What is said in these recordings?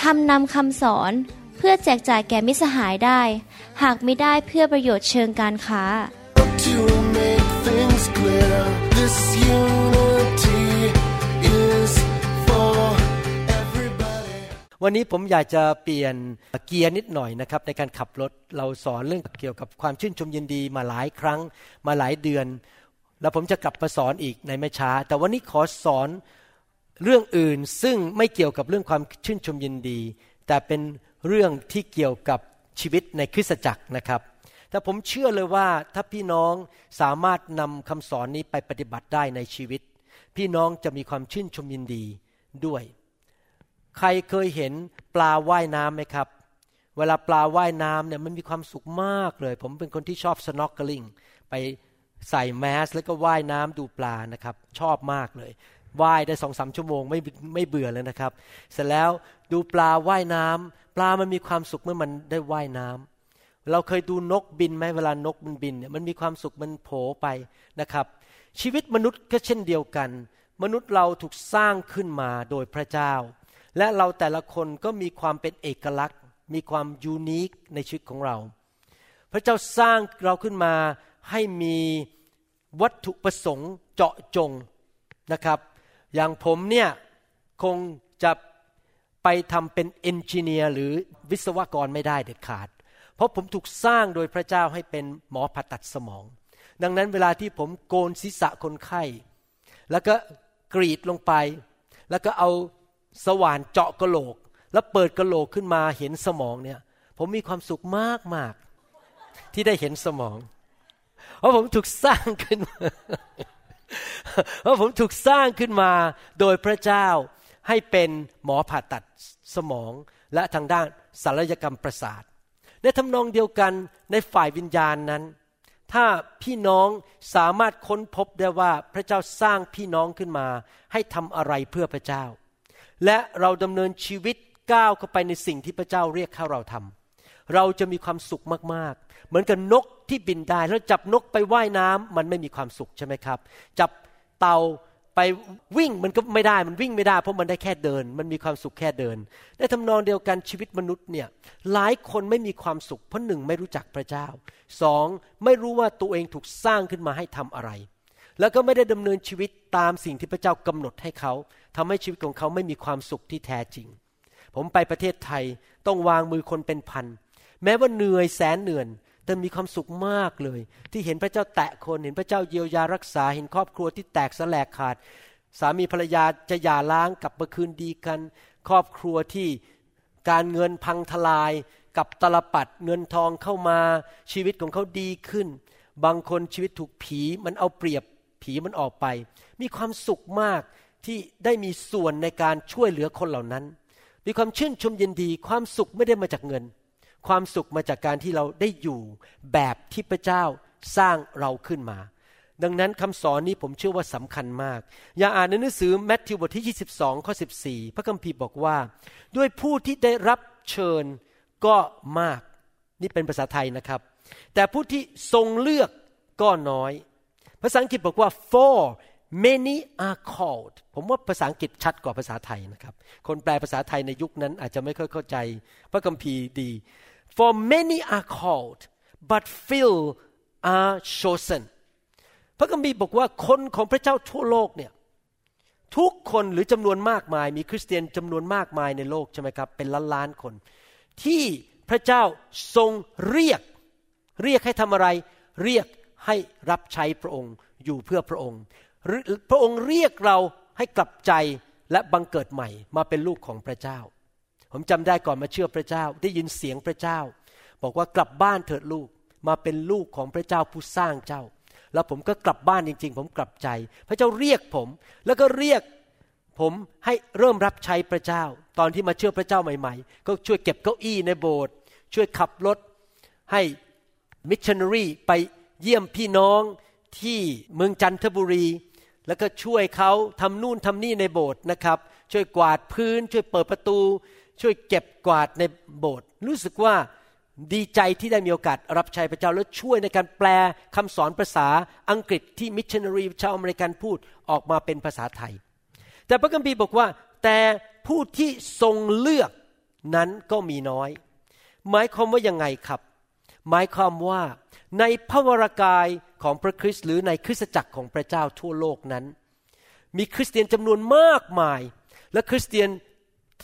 ทำนำคำสอนเพื่อแจกจ่ายแก่มิสหายได้ หากไม่ได้เพื่อประโยชน์เชิงการค้า To make things clear, this unity is for everybody. วันนี้ผมอยากจะเปลี่ยนเกียร์นิดหน่อยนะครับในการขับรถเราสอนเรื่องเกี่ยวกับความชื่นชมยินดีมาหลายครั้งมาหลายเดือน แล้วผมจะกลับมาสอนอีกในไม่ช้า แต่วันนี้ขอสอน เรื่องอื่นซึ่งไม่เกี่ยวกับเรื่องความชื่นชมยินดี แต่เป็นเรื่องที่เกี่ยวกับชีวิตในคริสตจักรนะครับ แต่ผมเชื่อเลยว่าถ้าพี่น้องสามารถนำคำสอนนี้ไปปฏิบัติได้ในชีวิต พี่น้องจะมีความชื่นชมยินดีด้วย ใครเคยเห็นปลาว่ายน้ำไหมครับ เวลาปลาว่ายน้ำเนี่ยมันมีความสุขมากเลย ผมเป็นคนที่ชอบ snorkeling ไปใส่แมสแล้วก็ว่ายน้ำดูปลานะครับ ชอบมากเลย ว่ายได้สองสามชั่วโมงไม่ไม่เบื่อเลยนะครับ เสร็จแล้วดูปลาว่ายน้ำปลามันมีความสุขเมื่อมันได้ว่ายน้ำเราเคยดูนกบินไหมเวลานกมันบินเนี่ยมันมีความสุขมันโผไปนะครับ ชีวิตมนุษย์ก็เช่นเดียวกัน มนุษย์เราถูกสร้างขึ้นมาโดยพระเจ้า และเราแต่ละคนก็มีความเป็นเอกลักษณ์ มีความยูนิคในชีวิตของเรา พระเจ้าสร้างเราขึ้นมาให้มีวัตถุประสงค์เจาะจงนะครับ อย่างผมเนี่ยคงจะไปทำเป็นเอนจิเนียร์หรือวิศวกรไม่ได้เด็ดขาด เพราะผมถูกสร้างโดยพระเจ้าให้เป็นหมอผ่าตัดสมอง ดังนั้นเวลาที่ผมโกนศีรษะคนไข้ แล้วก็กรีดลงไป แล้วก็เอาสว่านเจาะกระโหลก แล้วเปิดกระโหลกขึ้นมาเห็นสมองเนี่ย ผมมีความสุขมากมากที่ได้เห็นสมอง เพราะผมถูกสร้างขึ้นมา เพราะผมถูกสร้างขึ้นมาโดยพระเจ้าให้เป็นหมอผ่าตัดสมองและทางด้านศัลยกรรมประสาท ในทำนองเดียวกันในฝ่ายวิญญาณนั้น ถ้าพี่น้องสามารถค้นพบได้ว่าพระเจ้าสร้างพี่น้องขึ้นมา ให้ทำอะไรเพื่อพระเจ้า และเราดำเนินชีวิตก้าวเข้าไปในสิ่งที่พระเจ้าเรียกให้เราทำ เราจะมีความสุขมากๆ เหมือนกับนกที่บินได้แล้วจับนกไปไว่ายน้ำมันไม่มีความสุขใช่ไหมครับ จับเต่าไปวิ่งมันก็ไม่ได้มันวิ่งไม่ได้เพราะมันได้แค่เดิน มันมีความสุขแค่เดินในทำนองเดียวกันชีวิตมนุษย์เนี่ยหลายคนไม่มีความสุข เพราะหนึ่งไม่รู้จักพระเจ้าสองไม่รู้ว่าตัวเองถูกสร้างขึ้นมาให้ทำอะไร แล้วก็ไม่ได้ดำเนินชีวิตตามสิ่งที่พระเจ้ากำหนดให้เขาทำให้ชีวิตของเขาไม่มีความสุขที่แท้จริง ผมไปประเทศไทยต้องวางมือคนเป็นพัน แม้ว่าเหนื่อยแสนเหนื่อยแต่มีความสุขมากเลย ที่เห็นพระเจ้าแตะคนเห็นพระเจ้าเยียวยารักษาเห็นครอบครัวที่แตกสลายขาด สามีภรรยาจะหย่าร้างกลับมาคืนดีกัน ครอบครัวที่การเงินพังทลายกับตลปัดเงินทองเข้ามาชีวิตของเขาดีขึ้น บางคนชีวิตถูกผีมันเอาเปรียบผีมันออกไป มีความสุขมากที่ได้มีส่วนในการช่วยเหลือคนเหล่านั้น มีความชื่นชมยินดี ความสุขไม่ได้มาจากเงิน ความสุขมาจากการที่เราได้อยู่แบบที่พระเจ้าสร้างเราขึ้นมา ดังนั้นคำสอนนี้ผมเชื่อว่าสำคัญมาก อย่าอ่านในหนังสือแมทธิวบทที่ 22 ข้อ 14 พระคัมภีร์บอกว่า ด้วยผู้ที่ได้รับเชิญก็มาก นี่เป็นภาษาไทยนะครับ แต่ผู้ที่ทรงเลือกก็น้อย ภาษาอังกฤษบอกว่า for many are called ผมว่าภาษาอังกฤษชัดกว่าภาษาไทยนะครับ คนแปลภาษาไทยในยุคนั้นอาจจะไม่ค่อยเข้าใจ พระคัมภีร์ดี for many are called but few are chosen พระคัมภีร์บอกว่าคนของพระเจ้าทั่วโลกเนี่ยทุกคนหรือจำนวนมากมายมีคริสเตียนจำนวนมากมายในโลกใช่ไหมครับเป็นล้านล้านคน ที่พระเจ้าทรงเรียก เรียกให้ทำอะไร เรียกให้รับใช้พระองค์อยู่เพื่อพระองค์ พระองค์เรียกเราให้กลับใจและบังเกิดใหม่มาเป็นลูกของพระเจ้า ผมจำได้ก่อนมาเชื่อพระเจ้า ได้ยินเสียงพระเจ้า บอกว่ากลับบ้านเถิดลูกมาเป็นลูกของพระเจ้าผู้สร้างเจ้า แล้วผมก็กลับบ้านจริง ๆ ผมกลับใจ พระเจ้าเรียกผม แล้วก็เรียกผมให้เริ่มรับใช้พระเจ้า ตอนที่มาเชื่อพระเจ้าใหม่ ๆ ก็ช่วยเก็บเก้าอี้ในโบสถ์ช่วยขับรถให้มิชชันนารีไปเยี่ยมพี่น้องที่เมืองจันทบุรี แล้วก็ช่วยเขาทำนู่นทำนี่ในโบสถ์นะครับ ช่วยกวาดพื้น ช่วยเปิดประตู ช่วยเก็บกวาดในโบสถ์รู้สึกว่าดีใจที่ได้มีโอกาสรับใช้พระเจ้าแล้วช่วยในการแปลคำสอนภาษาอังกฤษที่มิชชันนารีชาวอเมริกันพูดออกมาเป็นภาษาไทย แต่พระคัมภีร์บอกว่า แต่ผู้ที่ทรงเลือกนั้นก็มีน้อย หมายความว่ายังไงครับ หมายความว่าในพระวรากายของพระคริสต์หรือในคริสตจักรของพระเจ้าทั่วโลกนั้น มีคริสเตียนจำนวนมากมาย และคริสเตียน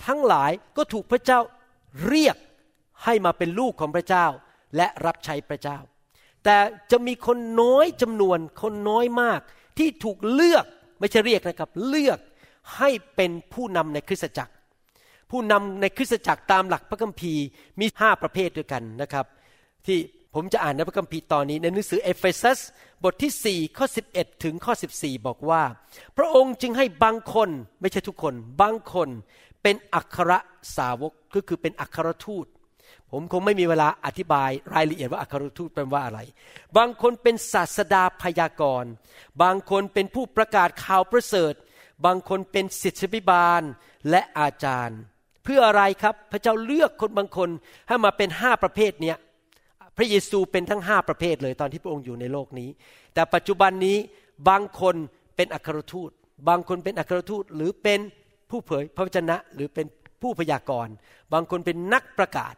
ทั้งหลายก็ถูกพระเจ้าเรียกให้มาเป็นลูกของพระเจ้าและรับใช้พระเจ้า แต่จะมีคนน้อยจำนวนคนน้อยมากที่ถูกเลือกไม่ใช่เรียกนะครับ เลือกให้เป็นผู้นำในคริสตจักร ผู้นำในคริสตจักรตามหลักพระคัมภีร์มีห้าประเภทด้วยกันนะครับ ที่ผมจะอ่านในพระคัมภีร์ตอนนี้ในหนังสือเอเฟซัสบทที่ 4 ข้อ 11 ถึงข้อ 14 บอกว่า พระองค์จึงให้บางคนไม่ใช่ทุกคน บางคน เป็นอัครสาวกก็คือเป็นอัครทูต ผมคงไม่มีเวลาอธิบายรายละเอียดว่าอัครทูตเป็นว่าอะไร บางคนเป็นศาสดาพยากรณ์ บางคนเป็นผู้ประกาศข่าวประเสริฐ บางคนเป็นศิษยพิบาลและอาจารย์ เพื่ออะไรครับพระเจ้าเลือกคนบางคนให้มาเป็นห้าประเภทเนี้ยพระเยซูเป็นทั้งห้าประเภทเลยตอนที่พระองค์อยู่ในโลกนี้ แต่ปัจจุบันนี้บางคนเป็นอัครทูต บางคนเป็นอัครทูตหรือเป็น ผู้เผยพระวจนะหรือเป็นผู้พยากรณ์ บางคนเป็นนักประกาศ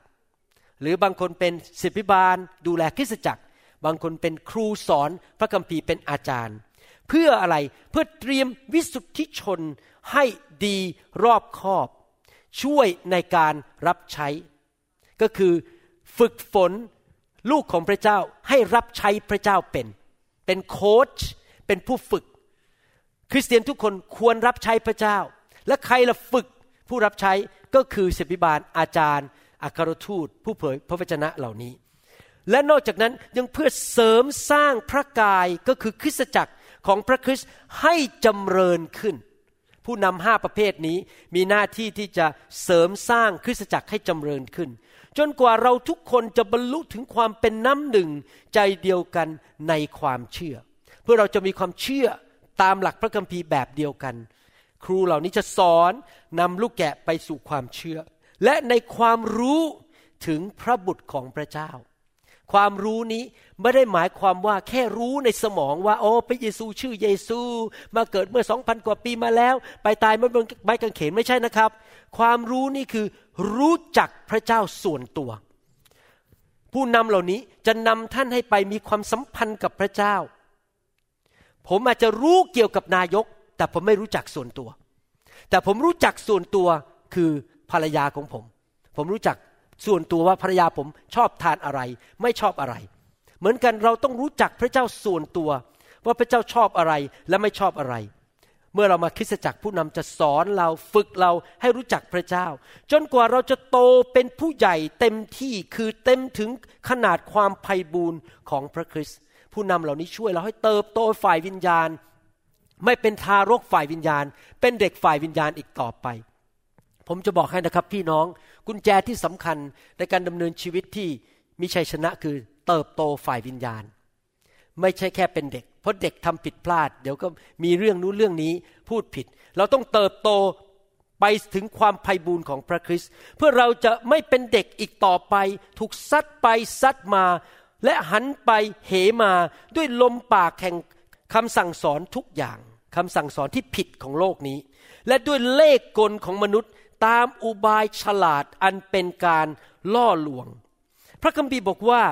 หรือบางคนเป็นศิษยพิบาล ดูแลคริสตจักร บางคนเป็นครูสอนพระคัมภีร์เป็นอาจารย์ เพื่ออะไรเพื่อเตรียมวิสุทธิชนให้ดีรอบคอบ ช่วยในการรับใช้ ก็คือฝึกฝนลูกของพระเจ้าให้รับใช้พระเจ้าเป็น เป็นโค้ชเป็นผู้ฝึก คริสเตียนทุกคนควรรับใช้พระเจ้า และใครละฝึกผู้รับใช้ก็คือศิษยพิบาลอาจารย์อัครทูต ผู้เผยพระวจนะเหล่านี้ และนอกจากนั้นยังเพื่อเสริมสร้างพระกายก็คือคริสตจักรของพระคริสต์ให้จำเริญขึ้น ผู้นำห้าประเภทนี้มีหน้าที่ที่จะเสริมสร้างคริสตจักรให้จำเริญขึ้น จนกว่าเราทุกคนจะบรรลุถึงความเป็นน้ำหนึ่งใจเดียวกันในความเชื่อ เพื่อเราจะมีความเชื่อตามหลักพระคัมภีร์แบบเดียวกัน ครูเหล่านี้จะสอนนำลูกแกะไปสู่ความเชื่อ และในความรู้ถึงพระบุตรของพระเจ้า ความรู้นี้ไม่ได้หมายความว่าแค่รู้ในสมองว่า โอ้พระเยซูชื่อเยซู มาเกิดเมื่อสองพันกว่าปีมาแล้ว ไปตายเมื่อบนไม้กางเขนไม่ใช่นะครับ ความรู้นี่คือรู้จักพระเจ้าส่วนตัว ผู้นำเหล่านี้จะนำท่านให้ไปมีความสัมพันธ์กับพระเจ้า ผมอาจจะรู้เกี่ยวกับนายก แต่ผมไม่รู้จักส่วนตัว แต่ผมรู้จักส่วนตัวคือภรรยาของผม ผมรู้จักส่วนตัวว่าภรรยาผมชอบทานอะไร ไม่ชอบอะไร เหมือนกันเราต้องรู้จักพระเจ้าส่วนตัว ว่าพระเจ้าชอบอะไรและไม่ชอบอะไร เมื่อเรามาคริสตจักรผู้นำจะสอนเราฝึกเราให้รู้จักพระเจ้า จนกว่าเราจะโตเป็นผู้ใหญ่เต็มที่คือเต็มถึงขนาดความไพ่บูรณ์ของพระคริสต์ผู้นำเหล่านี้ช่วยเราให้เติบโตฝ่ายวิญญาณ ไม่เป็นทารกฝ่ายวิญญาณ เป็นเด็กฝ่ายวิญญาณอีกต่อไป ผมจะบอกให้นะครับพี่น้องกุญแจที่สำคัญในการดำเนินชีวิตที่มีชัยชนะคือเติบโตฝ่ายวิญญาณ ไม่ใช่แค่เป็นเด็ก เพราะเด็กทำผิดพลาด เดี๋ยวก็มีเรื่องนู้นเรื่องนี้พูดผิด เราต้องเติบโตไปถึงความไพ่บูรณ์ของพระคริสต์เพื่อเราจะไม่เป็นเด็กอีกต่อไป ถูกซัดไปซัดมา และหันไปเหมาด้วยลมปากแห่ง คำสั่งสอนทุกอย่างคำสั่งสอนที่ผิดของโลกนี้ และด้วยเลขกลของมนุษย์ตามอุบายฉลาดอันเป็นการล่อลวง พระคัมภีร์บอกว่า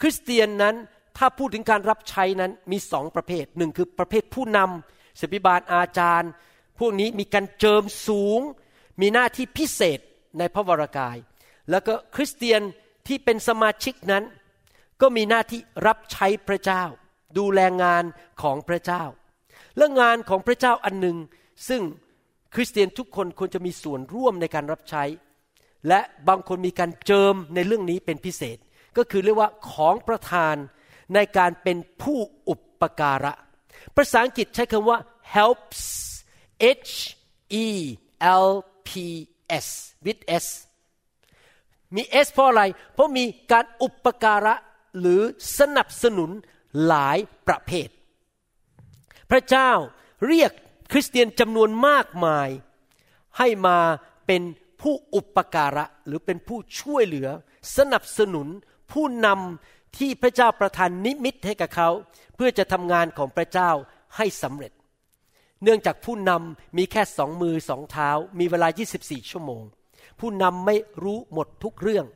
คริสเตียนนั้นถ้าพูดถึงการรับใช้นั้นมีสองประเภทหนึ่งคือประเภทผู้นำศิบิบาลอาจารย์ พวกนี้มีการเจิมสูง มีหน้าที่พิเศษในพระวรากาย แล้วก็คริสเตียนที่เป็นสมาชิกนั้น ก็มีหน้าที่รับใช้พระเจ้า ดูแลงานของพระเจ้า และงานของพระเจ้าอันหนึ่งซึ่งคริสเตียนทุกคนควรจะมีส่วนร่วมในการรับใช้ และบางคนมีการเจิมในเรื่องนี้เป็นพิเศษ ก็คือเรียกว่าของประทานในการเป็นผู้อุปการะ ภาษาอังกฤษใช้คำว่า helps H E L P S with S มี S เพราะอะไร เพราะมีการอุปการะหรือสนับสนุน หลายประเภท พระเจ้าเรียกคริสเตียนจำนวนมากมาย ให้มาเป็นผู้อุปการะหรือเป็นผู้ช่วยเหลือ สนับสนุนผู้นำที่พระเจ้าประทานนิมิตให้กับเขา เพื่อจะทำงานของพระเจ้าให้สำเร็จ เนื่องจากผู้นำมีแค่สองมือสองเท้า มีเวลา 24 ชั่วโมง ผู้นำไม่รู้หมดทุกเรื่อง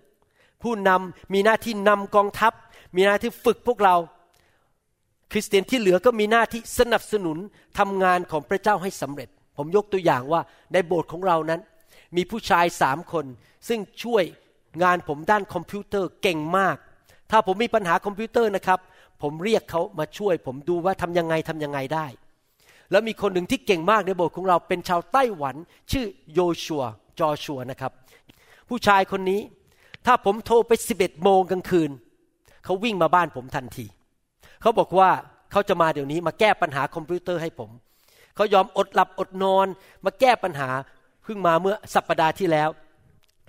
ผู้นำมีหน้าที่นำกองทัพ มีหน้าที่ฝึกพวกเรา คริสเตียนที่เหลือก็มีหน้าที่สนับสนุนทำงานของพระเจ้าให้สำเร็จ ผมยกตัวอย่างว่าในโบสถ์ของเรานั้น มีผู้ชายสามคน ซึ่งช่วยงานผมด้านคอมพิวเตอร์เก่งมาก ถ้าผมมีปัญหาคอมพิวเตอร์นะครับ ผมเรียกเขามาช่วย ผมดูว่าทำยังไงทำยังไงได้ แล้วมีคนหนึ่งที่เก่งมากในโบสถ์ของเราเป็นชาวไต้หวัน ชื่อโยชัวจอชัวนะครับ ผู้ชายคนนี้ ถ้าผมโทรไป11โมงกลางคืน เขาวิ่งมาบ้านผมทันทีเเขาบอกว่าเขาจะมาเดี๋ยวนี้มาแก้ปัญหาคอมพิวเตอร์ให้ผม เขายอมอดหลับอดนอนมาแก้ปัญหาเพิ่งมาเมื่อสัปปดาห์ที่แล้ว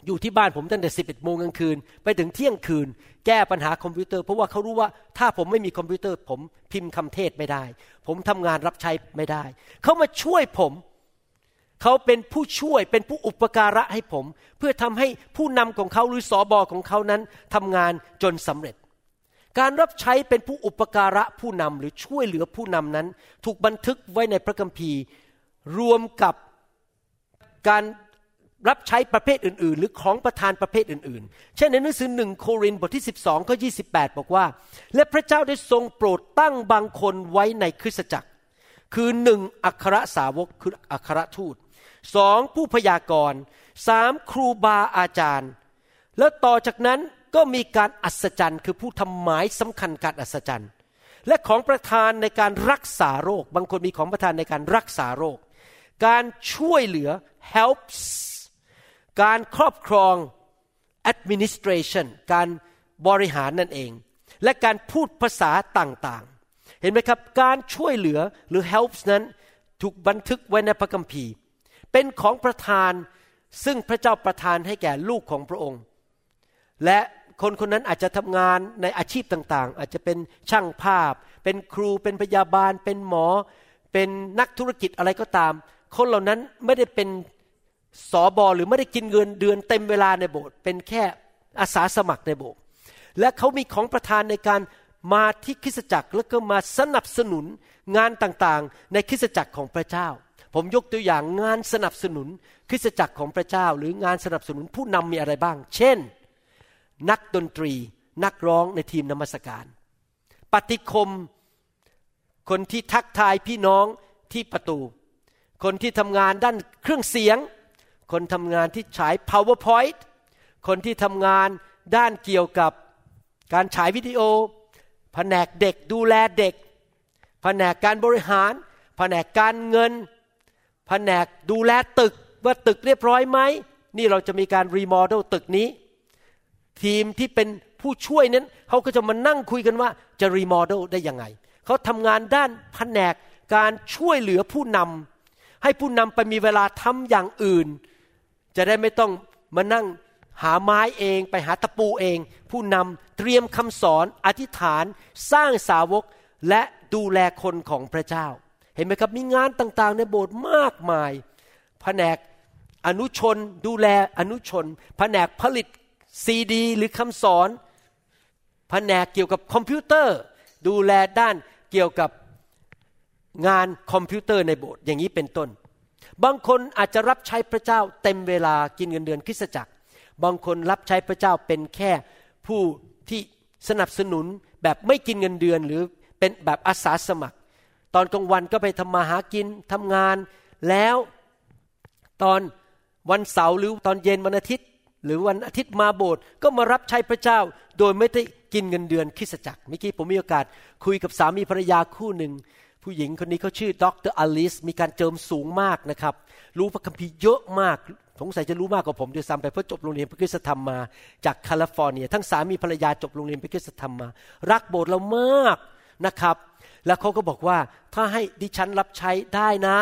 อยู่ที่บ้านผมตั้งแต่11โมงกลางคืน ไปถึงเที่ยงคืน แก้ปัญหาคอมพิวเตอร์ เพราะว่าเขารู้ว่าถ้าผมไม่มีคอมพิวเตอร์ ผมพิมพ์คำเทศไม่ได้ ผมทำงานรับใช้ไม่ได้ เขามาช่วยผมเขาเป็นผู้ช่วยเป็นผู้อุปการะให้ผม เพื่อทำให้ผู้นำของเขาหรือสอบอของเขานั้นทำงานจนสำเร็จ การรับใช้เป็นผู้อุปการะผู้นำหรือช่วยเหลือผู้นำนั้น ถูกบันทึกไว้ในพระคัมภีร์ รวมกับการรับใช้ประเภทอื่น ๆ หรือของประทานประเภทอื่น ๆ เช่นในหนังสือหนึ่งโครินธ์บทที่ 12ข้อ28 บอกว่า และพระเจ้าได้ทรงโปรดตั้งบางคนไว้ในคริสตจักร คือหนึ่งอัครสาวกคืออัครทูตสองผู้พยากรณ์สามครูบาอาจารย์ แล้วต่อจากนั้น ก็มีการอัศจรรย์ คือผู้ทำหมายสำคัญการอัศจรรย์ และของประทานในการรักษาโรค บางคนมีของประทานในการรักษาโรค การช่วยเหลือ helps การครอบครอง administration การบริหารนั่นเอง และการพูดภาษาต่างๆ เห็นไหมครับ การช่วยเหลือหรือ helps นั้นถูกบันทึกไว้ในพระคัมภีร์ เป็นของประทานซึ่งพระเจ้าประทานให้แก่ลูกของพระองค์ และ คนคนนั้นอาจจะทำงานในอาชีพต่างๆ อาจจะเป็นช่างภาพ เป็นครูเป็นพยาบาล เป็นหมอ เป็นนักธุรกิจอะไรก็ตาม คนเหล่านั้นไม่ได้เป็นสอบอหรือไม่ได้กินเงินเดือนเต็มเวลาในโบสถ์เป็นแค่อาสาสมัครในโบสถ์และเขามีของประทานในการมาที่คริสตจักรแล้วก็มาสนับสนุนงานต่างๆ ในคริสตจักรของพระเจ้า ผมยกตัวอย่างงานสนับสนุนคริสตจักรของพระเจ้า หรืองานสนับสนุนผู้นำมีอะไรบ้าง เช่น นักดนตรี นักร้องในทีมนมัสการ ปฏิคม คนที่ทักทายพี่น้องที่ประตู คนที่ทำงานด้านเครื่องเสียง คนทำงานที่ฉาย powerpoint คนที่ทำงานด้านเกี่ยวกับการฉายวิดีโอ แผนกเด็กดูแลเด็ก แผนกการบริหาร แผนกการเงิน แผนกดูแลตึกว่าตึกเรียบร้อยไหม นี่เราจะมีการ remodel ตึกนี้ ทีมที่เป็นผู้ช่วยนั้นเขาก็จะมานั่งคุยกันว่าจะ remodel ได้ยังไงเขาทำงานด้านแผนกการช่วยเหลือผู้นำให้ผู้นำไปมีเวลาทำอย่างอื่น จะได้ไม่ต้องมานั่งหาไม้เองไปหาตะปูเอง ผู้นำเตรียมคำสอนอธิษฐาน สร้างสาวกและดูแลคนของพระเจ้า เห็นไหมครับมีงานต่างๆ ในโบสถ์มากมายแผนกอนุชนดูแลอนุชนแผนกผลิต ซีดี หรือคำสอนแผนกเกี่ยวกับคอมพิวเตอร์ ดูแลด้านเกี่ยวกับงานคอมพิวเตอร์ในโบสถ์อย่างนี้เป็นต้น บางคนอาจจะรับใช้พระเจ้าเต็มเวลากินเงินเดือนคริสตจักร บางคนรับใช้พระเจ้าเป็นแค่ผู้ที่สนับสนุนแบบไม่กินเงินเดือนหรือเป็นแบบอาสาสมัคร ตอนกลางวันก็ไปทำมาหากินทำงาน แล้วตอนวันเสาร์หรือตอนเย็นวันอาทิตย์ หรือวันอาทิตย์มาโบสถ์ก็มารับใช้พระเจ้า โดยไม่ได้กินเงินเดือนคริสจักรเมื่อกี้ผมมีโอกาสคุยกับสามีภรรยาคู่หนึ่งผู้หญิงคนนี้เขาชื่อดรอลิสมีการเจิมสูงมากนะครับ รู้พระคัมภีร์เยอะมากสงสัยจะรู้มากกว่าผมด้วยซ้ำไปเพราะจบโรงเรียนพระคุณธรรมมา จากแคลิฟอร์เนีย ทั้งสามีภรรยาจบโรงเรียนพระคุณธรรมมา รักโบสถ์เรามากนะครับ แล้วเขาก็บอกว่าถ้าให้ดิฉันรับใช้ได้นะ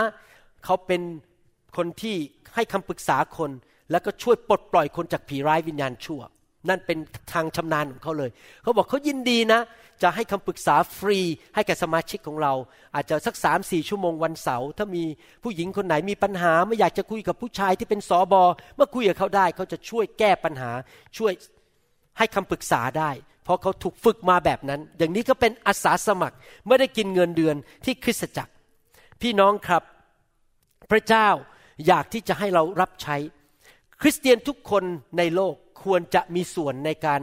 เขาเป็นคนที่ให้คำปรึกษาคน แล้วก็ช่วยปลดปล่อยคนจากผีร้ายวิญญาณชั่ว นั่นเป็นทางชำนาญของเขาเลย เขาบอกเขายินดีนะ จะให้คำปรึกษาฟรีให้แก่สมาชิกของเรา อาจจะสักสามสี่ชั่วโมงวันเสาร์ถ้ามีผู้หญิงคนไหนมีปัญหา ไม่อยากจะคุยกับผู้ชายที่เป็นสอบอเมื่อคุยกับเขาได้เขาจะช่วยแก้ปัญหา ช่วยให้คำปรึกษาได้ เพราะเขาถูกฝึกมาแบบนั้น อย่างนี้ก็เป็นอาสาสมัครไม่ได้กินเงินเดือนที่คริสตจักร พี่น้องครับ พระเจ้าอยากที่จะให้เรารับใช้ ริสเตียนทุกคนในโลกควรจะมีส่วนในการ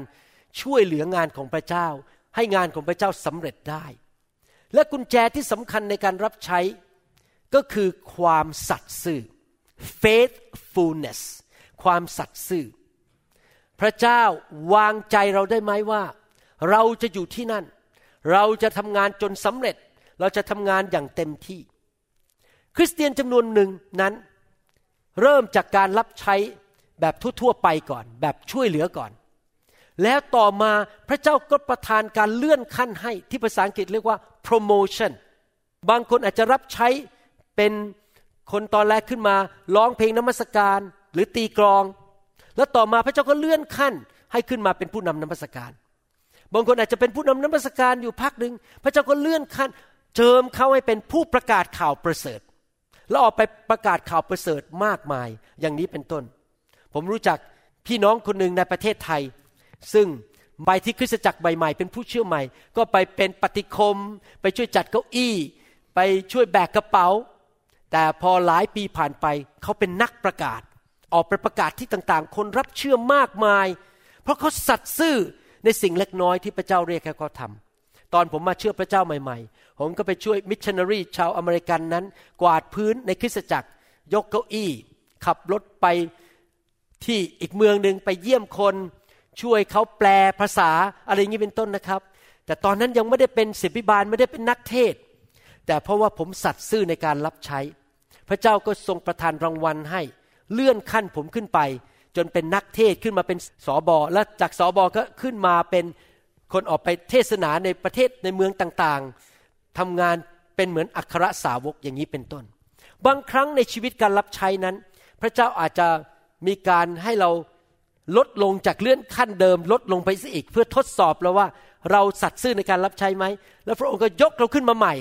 ช่วยเหลืองานของพระเจ้า ให้งานของพระเจ้าสำเร็จได้ และกุญแจที่สำคัญในการรับใช้ก็คือความสัตย์ซื่อ faithfulness ความสัตย์ซื่อ พระเจ้าวางใจเราได้ไหมว่า เราจะอยู่ที่นั่น เราจะทำงานจนสำเร็จ เราจะทำงานอย่างเต็มที่ คริสเตียนจำนวนหนึ่งนั้น เริ่มจากการรับใช้ แบบทั่วๆไปก่อน แบบช่วยเหลือก่อน แล้วต่อมาพระเจ้าก็ประทานการเลื่อนขั้นให้ที่ภาษาอังกฤษเรียกว่า promotion บางคนอาจจะรับใช้เป็นคนตอนแรกขึ้นมาร้องเพลงนมัสการหรือตีกลอง แล้วต่อมาพระเจ้าก็เลื่อนขั้น ให้ขึ้นมาเป็นผู้นำนมัสการ บางคนอาจจะเป็นผู้นำนมัสการอยู่พักหนึ่งพระเจ้าก็เลื่อนขั้นเจิมเขาให้เป็นผู้ประกาศข่าวประเสริฐ แล้วออกไปประกาศข่าวประเสริฐมากมายอย่างนี้เป็นต้น ผมรู้จักพี่น้องคนหนึ่งในประเทศไทย ซึ่งไปที่คริสตจักรใหม่ๆเป็นผู้เชื่อใหม่ ก็ไปเป็นปฏิคม ไปช่วยจัดเก้าอี้ ไปช่วยแบกกระเป๋า แต่พอหลายปีผ่านไปเขาเป็นนักประกาศ ออกไปประกาศที่ต่างๆ คนรับเชื่อมากมาย เพราะเขาสัตย์ซื่อในสิ่งเล็กน้อยที่พระเจ้าเรียกให้เขาทำตอนผมมาเชื่อพระเจ้าใหม่ๆ ผมก็ไปช่วยมิชชันนารีชาวอเมริกันนั้น กวาดพื้นในคริสตจักร ยกเก้าอี้ ขับรถไป ที่อีกเมืองหนึ่งไปเยี่ยมคนช่วยเขาแปลภาษาอะไรอย่างนี้เป็นต้นนะครับ แต่ตอนนั้นยังไม่ได้เป็นศิบิบาลไม่ได้เป็นนักเทศ แต่เพราะว่าผมสัตย์ซื่อในการรับใช้ พระเจ้าก็ทรงประทานรางวัลให้ เลื่อนขั้นผมขึ้นไป จนเป็นนักเทศขึ้นมาเป็นสอบอและจากสอบอก็ขึ้นมาเป็นคนออกไปเทศนาในประเทศในเมืองต่างๆทำงานเป็นเหมือนอัครสาวกอย่างนี้เป็นต้น บางครั้งในชีวิตการรับใช้นั้น พระเจ้าอาจจะ มีการให้เราลดลงจากเลื่อนขั้นเดิม ลดลงไปซะอีก เพื่อทดสอบเราว่า เราสัตย์ซื่อในการรับใช้ไหม แล้วพระองค์ก็ยกเราขึ้นมาใหม่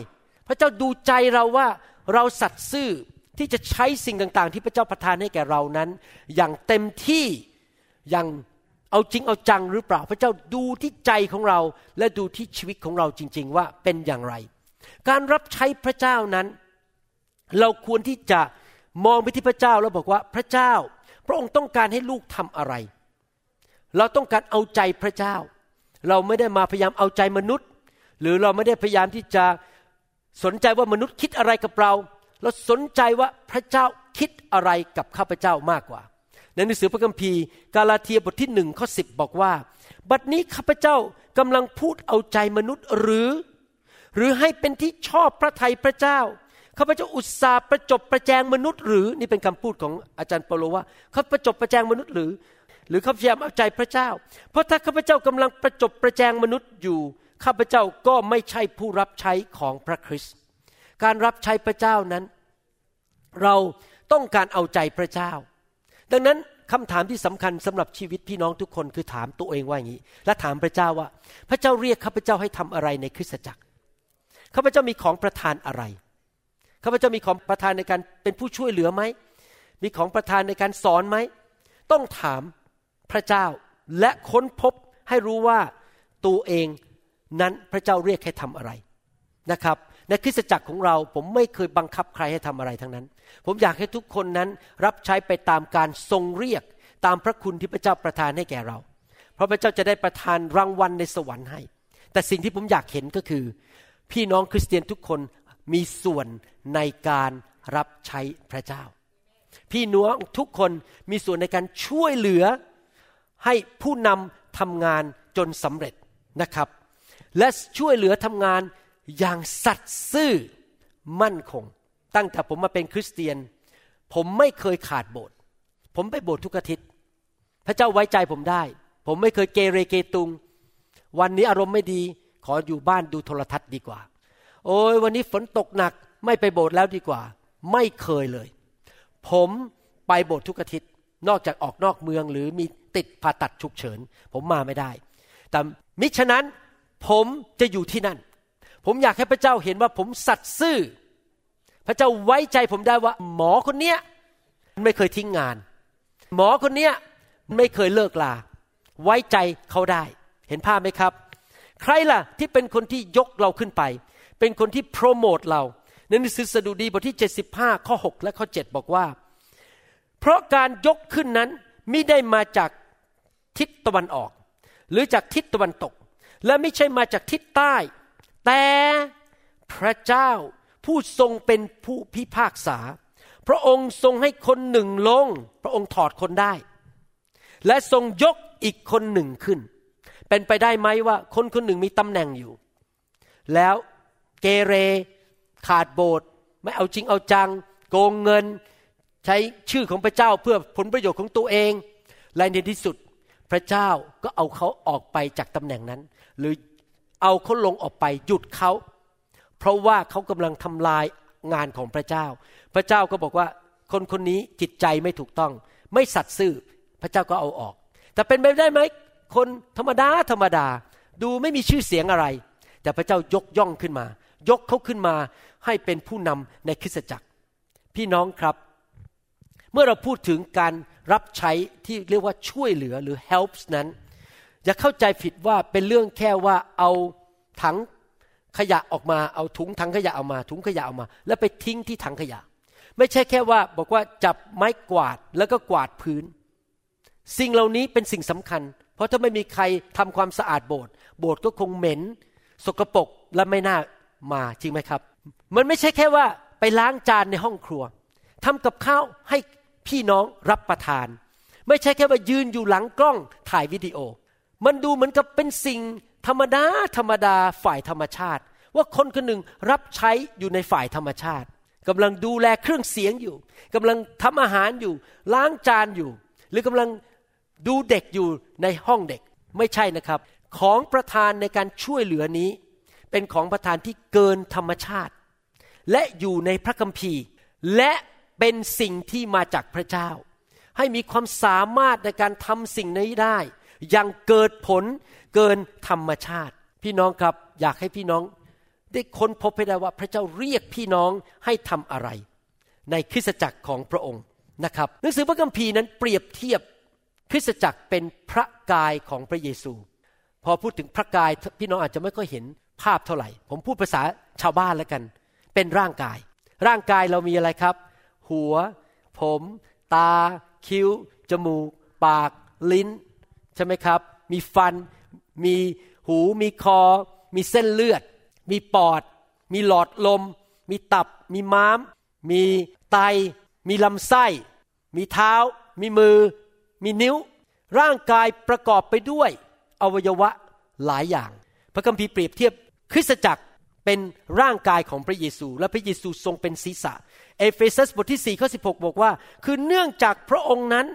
พระเจ้าดูใจเราว่าเราสัตย์ซื่อที่จะใช้สิ่งต่าง ๆ ที่พระเจ้าประทานให้แก่เรานั้น อย่างเต็มที่อย่างเอาจริงเอาจังหรือเปล่า พระเจ้าดูที่ใจของเราและดูที่ชีวิตของเราจริง ๆ ว่าเป็นอย่างไร การรับใช้พระเจ้านั้น เราควรที่จะมองไปที่พระเจ้าแล้วบอกว่าพระเจ้า ระองค์ต้องการให้ลูกทำอะไร เราต้องการเอาใจพระเจ้า เราไม่ได้มาพยายามเอาใจมนุษย์ หรือเราไม่ได้พยายามที่จะสนใจว่ามนุษย์คิดอะไรกับเรา เราสนใจว่าพระเจ้าคิดอะไรกับข้าพเจ้ามากกว่า ในหนังสือพระคัมภีร์กาลาเทียบทที่หนึ่งข้อสิบบอกว่า บัดนี้ข้าพเจ้ากำลังพูดเอาใจมนุษย์หรือ หรือให้เป็นที่ชอบพระทัยพระเจ้า ข้าพเจ้าอุตส่าห์ประจบประแจงมนุษย์หรือ นี่เป็นคำพูดของอาจารย์เปโลว่าเขาประจบประแจงมนุษย์หรือ หรือเขาพยายามเอาใจพระเจ้า เพราะถ้าข้าพเจ้ากำลังประจบประแจงมนุษย์อยู่ ข้าพเจ้าก็ไม่ใช่ผู้รับใช้ของพระคริสต์การรับใช้พระเจ้านั้น เราต้องการเอาใจพระเจ้า ดังนั้นคำถามที่สำคัญสำหรับชีวิตพี่น้องทุกคนคือถามตัวเองว่าอย่างนี้ และถามพระเจ้าว่า พระเจ้าเรียกข้าพเจ้าให้ทำอะไรในคริสตจักรข้าพเจ้ามีของประทานอะไร ข้าพเจ้ามีของประทานในการเป็นผู้ช่วยเหลือไหม มีของประทานในการสอนไหม ต้องถามพระเจ้าและค้นพบให้รู้ว่าตัวเองนั้นพระเจ้าเรียกให้ทำอะไรนะครับ ในคริสตจักรของเราผมไม่เคยบังคับใครให้ทำอะไรทั้งนั้น ผมอยากให้ทุกคนนั้นรับใช้ไปตามการทรงเรียกตามพระคุณที่พระเจ้าประทานให้แก่เรา เพราะพระเจ้าจะได้ประทานรางวัลในสวรรค์ให้ แต่สิ่งที่ผมอยากเห็นก็คือ พี่น้องคริสเตียนทุกคนมีส่วน ในการรับใช้พระเจ้า พี่น้องทุกคนมีส่วนในการช่วยเหลือ ให้ผู้นำทำงานจนสำเร็จนะครับ และช่วยเหลือทำงานอย่างสัตย์ซื่อมั่นคง ตั้งแต่ผมมาเป็นคริสเตียน ผมไม่เคยขาดโบสถ์ผมไปโบสถ์ทุกอาทิตย์ พระเจ้าไว้ใจผมได้ ผมไม่เคยเกเรเกตุง วันนี้อารมณ์ไม่ดี ขออยู่บ้านดูโทรทัศน์ดีกว่า โอ้ยวันนี้ฝนตกหนัก ไม่ไปโบสถ์แล้วดีกว่า ไม่เคยเลย ผมไปโบสถ์ทุกอาทิตย์ นอกจากออกนอกเมืองหรือมีติดผ่าตัดฉุกเฉิน ผมมาไม่ได้ แต่มิฉะนั้นผมจะอยู่ที่นั่น ผมอยากให้พระเจ้าเห็นว่าผมสัตย์ซื่อ พระเจ้าไว้ใจผมได้ว่า หมอคนเนี้ยไม่เคยทิ้งงาน หมอคนเนี้ยไม่เคยเลิกลา ไว้ใจเขาได้ เห็นภาพไหมครับ ใครล่ะที่เป็นคนที่ยกเราขึ้นไป เป็นคนที่โปรโมทเรา ในหนังสือสดุดีบทที่ 75 ข้อ 6 และข้อ 7 บอกว่า เพราะการยกขึ้นนั้นไม่ได้มาจากทิศตะวันออก หรือจากทิศตะวันตก และไม่ใช่มาจากทิศใต้ แต่พระเจ้าผู้ทรงเป็นผู้พิพากษา พระองค์ทรงให้คนหนึ่งลง พระองค์ถอดคนได้ และทรงยกอีกคนหนึ่งขึ้น เป็นไปได้ไหมว่าคนคนหนึ่งมีตำแหน่งอยู่ แล้วเกเร ขาดโบสถ์ไม่เอาจริงเอาจัง โกงเงิน ใช้ชื่อของพระเจ้าเพื่อผลประโยชน์ของตัวเองและในที่สุดพระเจ้าก็เอาเขาออกไปจากตำแหน่งนั้น หรือเอาเขาลงออกไปหยุดเขา เพราะว่าเขากำลังทำลายงานของพระเจ้า พระเจ้าก็บอกว่าคนคนนี้จิตใจไม่ถูกต้อง ไม่สัตย์ซื่อพระเจ้าก็เอาออก แต่เป็นไปได้ไหมคนธรรมดาธรรมดาดูไม่มีชื่อเสียงอะไร แต่พระเจ้ายกย่องขึ้นมา ยกเขาขึ้นมาให้เป็นผู้นำในคริสตจักร พี่น้องครับ เมื่อเราพูดถึงการรับใช้ที่เรียกว่าช่วยเหลือหรือ helps นั้น อย่าเข้าใจผิดว่าเป็นเรื่องแค่ว่าเอาถังขยะออกมาเอาถุงถังขยะออกมา ถุงขยะออกมา แล้วไปทิ้งที่ถังขยะ ไม่ใช่แค่ว่าบอกว่าจับไม้กวาดแล้วก็กวาดพื้น สิ่งเหล่านี้เป็นสิ่งสำคัญ เพราะถ้าไม่มีใครทำความสะอาดโบสถ์โบสถ์ก็คงเหม็น สกปรกและไม่น่า มาจริงไหมครับ มันไม่ใช่แค่ว่าไปล้างจานในห้องครัวทำกับข้าวให้พี่น้องรับประทาน ไม่ใช่แค่ว่ายืนอยู่หลังกล้องถ่ายวิดีโอ มันดูเหมือนกับเป็นสิ่งธรรมดาธรรมดาฝ่ายธรรมชาติ ว่าคนคนหนึ่งรับใช้อยู่ในฝ่ายธรรมชาติกำลังดูแลเครื่องเสียงอยู่กำลังทำอาหารอยู่ ล้างจานอยู่ หรือกำลังดูเด็กอยู่ในห้องเด็กไม่ใช่นะครับ ของประทานในการช่วยเหลือนี้ เป็นของประทานที่เกินธรรมชาติ และอยู่ในพระคัมภีร์ และเป็นสิ่งที่มาจากพระเจ้า ให้มีความสามารถในการทำสิ่งนี้ได้ อยังเกิดผลเกินธรรมชาติ พี่น้องครับอยากให้พี่น้อง ได้ค้นพบให้ได้ว่าพระเจ้าเรียกพี่น้องให้ทำอะไร ในคริสตจักรของพระองค์นะครับหนังสือพระคัมภีร์นั้นเปรียบเทียบคริสตจักรเป็นพระกายของพระเยซู พอพูดถึงพระกายพี่น้องอาจจะไม่ค่อยเห็น ภาพเท่าไหร่ ผมพูดภาษาชาวบ้านแล้วกัน เป็นร่างกาย ร่างกายเรามีอะไรครับ หัว ผม ตา คิ้ว จมูก ปาก ลิ้น ใช่ไหมครับ มีฟัน มีหู มีคอ มีเส้นเลือด มีปอด มีหลอดลม มีตับ มีม้าม มีไต มีลำไส้ มีเท้า มีมือ มีนิ้ว ร่างกายประกอบไปด้วย อวัยวะหลายอย่าง พระคัมภีร์เปรียบเทียบ คริสตจักรเป็นร่างกายของพระเยซู และพระเยซูทรงเป็นศีรษะ เอเฟซัสบทที่4ข้อ16 บอกว่า คือเนื่องจากพระองค์นั้น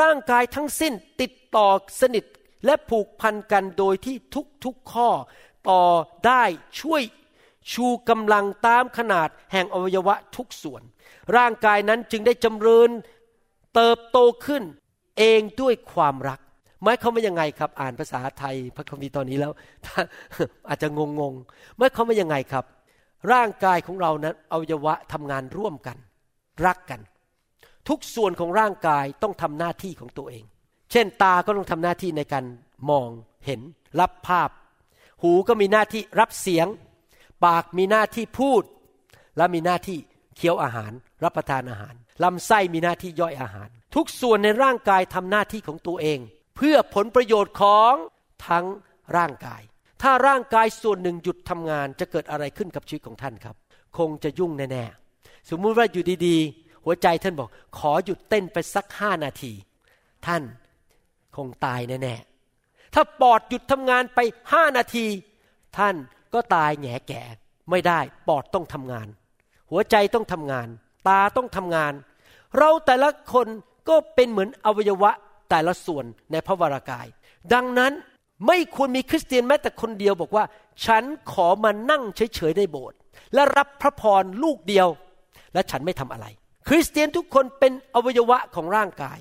ร่างกายทั้งสิ้นติดต่อสนิทและผูกพันกันโดยที่ทุกๆข้อต่อได้ช่วยชูกำลังตามขนาดแห่งอวัยวะทุกส่วน ร่างกายนั้นจึงได้จำเริญเติบโตขึ้นเองด้วยความรัก หมายความว่ายังไงครับ อ่านภาษาไทยพระคัมภีร์ตอนนี้แล้วอาจจะงงงหมายความว่ายังไงครับ ร่างกายของเรานั้นอวัยวะทำงานร่วมกัน รักกัน ทุกส่วนของร่างกายต้องทำหน้าที่ของตัวเอง เช่น ตาก็ต้องทำหน้าที่ในการมองเห็น รับภาพ หูก็มีหน้าที่รับเสียง ปากมีหน้าที่พูด และมีหน้าที่เคี้ยวอาหาร รับประทานอาหารลำไส้มีหน้าที่ย่อยอาหาร ทุกส่วนในร่างกายทำหน้าที่ของตัวเอง เพื่อผลประโยชน์ของทั้งร่างกาย ถ้าร่างกายส่วนหนึ่งหยุดทำงานจะเกิดอะไรขึ้นกับชีวิตของท่านครับ คงจะยุ่งแน่ๆ สมมุติว่าอยู่ดีๆ หัวใจท่านบอก ขอหยุดเต้นไปสักห้านาที ท่านคงตายแน่ๆ ถ้าปอดหยุดทำงานไปห้านาที ท่านก็ตายแง่แก่ไม่ได้ปอดต้องทำงาน หัวใจต้องทำงาน ตาต้องทำงาน เราแต่ละคนก็เป็นเหมือนอวัยวะ แต่ละส่วนในพระวรากาย ดังนั้นไม่ควรมีคริสเตียนแม้แต่คนเดียวบอกว่า ฉันขอมานั่งเฉยๆในโบสถ์และรับพระพรลูกเดียว และฉันไม่ทำอะไร คริสเตียนทุกคนเป็นอวัยวะของร่างกาย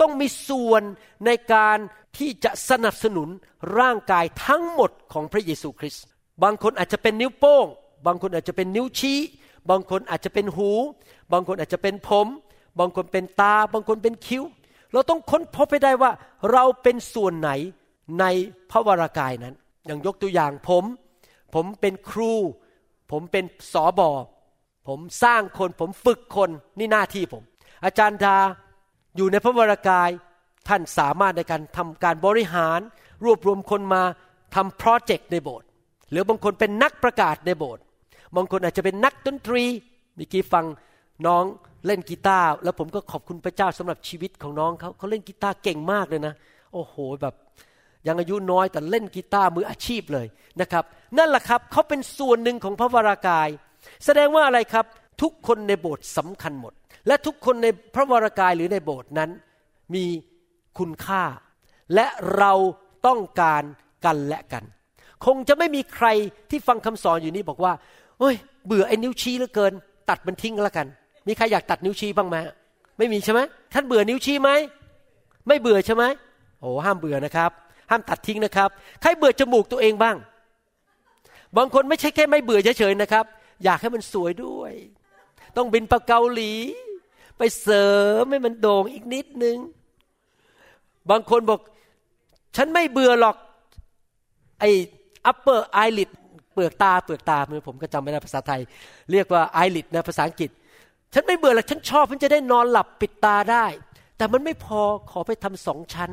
ต้องมีส่วนในการที่จะสนับสนุนร่างกายทั้งหมดของพระเยซูคริสต์บางคนอาจจะเป็นนิ้วโป้ง บางคนอาจจะเป็นนิ้วชี้ บางคนอาจจะเป็นหู บางคนอาจจะเป็นผม บางคนเป็นตา บางคนเป็นคิ้ว เราต้องค้นพบให้ได้ว่าเราเป็นส่วนไหนในพระวรากายนั้น อย่างยกตัวอย่างผม ผมเป็นครู ผมเป็นสอบอผมสร้างคน ผมฝึกคนนี่หน้าที่ผม อาจารย์ดาอยู่ในพระวรากายท่านสามารถในการทำการบริหาร รวบรวมคนมาทำโปรเจกต์ในโบสถ์หรือบางคนเป็นนักประกาศในโบสถ์บางคนอาจจะเป็นนักดนตรีเมื่อกี้ฟังน้อง เล่นกีตาร์แล้วผมก็ขอบคุณพระเจ้าสำหรับชีวิตของน้องเขาเขาเล่นกีตาร์เก่งมากเลยนะ โอ้โหแบบยังอายุน้อยแต่เล่นกีตาร์มืออาชีพเลยนะครับ นั่นแหละครับเขาเป็นส่วนหนึ่งของพระวรากาย แสดงว่าอะไรครับทุกคนในโบสถ์สำคัญหมด และทุกคนในพระวรากายหรือในโบสถ์นั้น มีคุณค่า และเราต้องการกันและกัน คงจะไม่มีใครที่ฟังคำสอนอยู่นี้บอกว่าเฮ้ย เบื่อไอ้นิ้วชี้เหลือเกิน ตัดมันทิ้งแล้วกัน มีใครอยากตัดนิ้วชี้บ้างไหมไม่มีใช่ไหมท่านเบื่อนิ้วชี้ไหมไม่เบื่อใช่ไหมโอ้ห้ามเบื่อนะครับ ห้ามตัดทิ้งนะครับ ใครเบื่อจมูกตัวเองบ้าง บางคนไม่ใช่แค่ไม่เบื่อเฉยๆนะครับ อยากให้มันสวยด้วย ต้องบินไปเกาหลี ไปเสริมให้มันโด่งอีกนิดนึง บางคนบอก ฉันไม่เบื่อหรอกไอ้ upper eyelid เปลือกตาเปลือกตาเมื่อผมก็จำไม่ได้ภาษาไทย เรียกว่า eyelid นะภาษาอังกฤษ ฉันไม่เบื่อหรอกฉันชอบฉันจะได้นอนหลับปิดตาได้ แต่มันไม่พอขอไปทำสองชั้น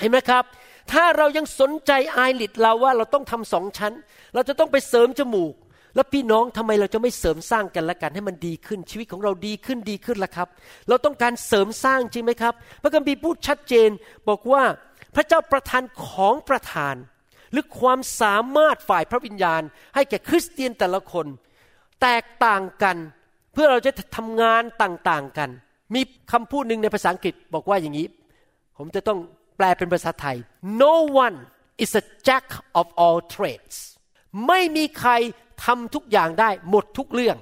เห็นไหมครับ ถ้าเรายังสนใจไอริดเราว่าเราต้องทำสองชั้น เราจะต้องไปเสริมจมูก แล้วพี่น้องทำไมเราจะไม่เสริมสร้างกันและกันให้มันดีขึ้นชีวิตของเราดีขึ้นดีขึ้นละครับ เราต้องการเสริมสร้างจริงไหมครับ พระคัมภีร์พูดชัดเจนบอกว่าพระเจ้าประทานของประทาน หรือความสามารถฝ่ายพระวิญญาณ ให้แก่คริสเตียนแต่ละคน แตกต่างกัน เพื่อเราจะทำงานต่างๆกัน มีคำพูดหนึ่งในภาษาอังกฤษบอกว่าอย่างนี้ ผมจะต้องแปลเป็นภาษาไทย no one is a jack of all trades ไม่มีใครทำทุกอย่างได้หมดทุกเรื่อง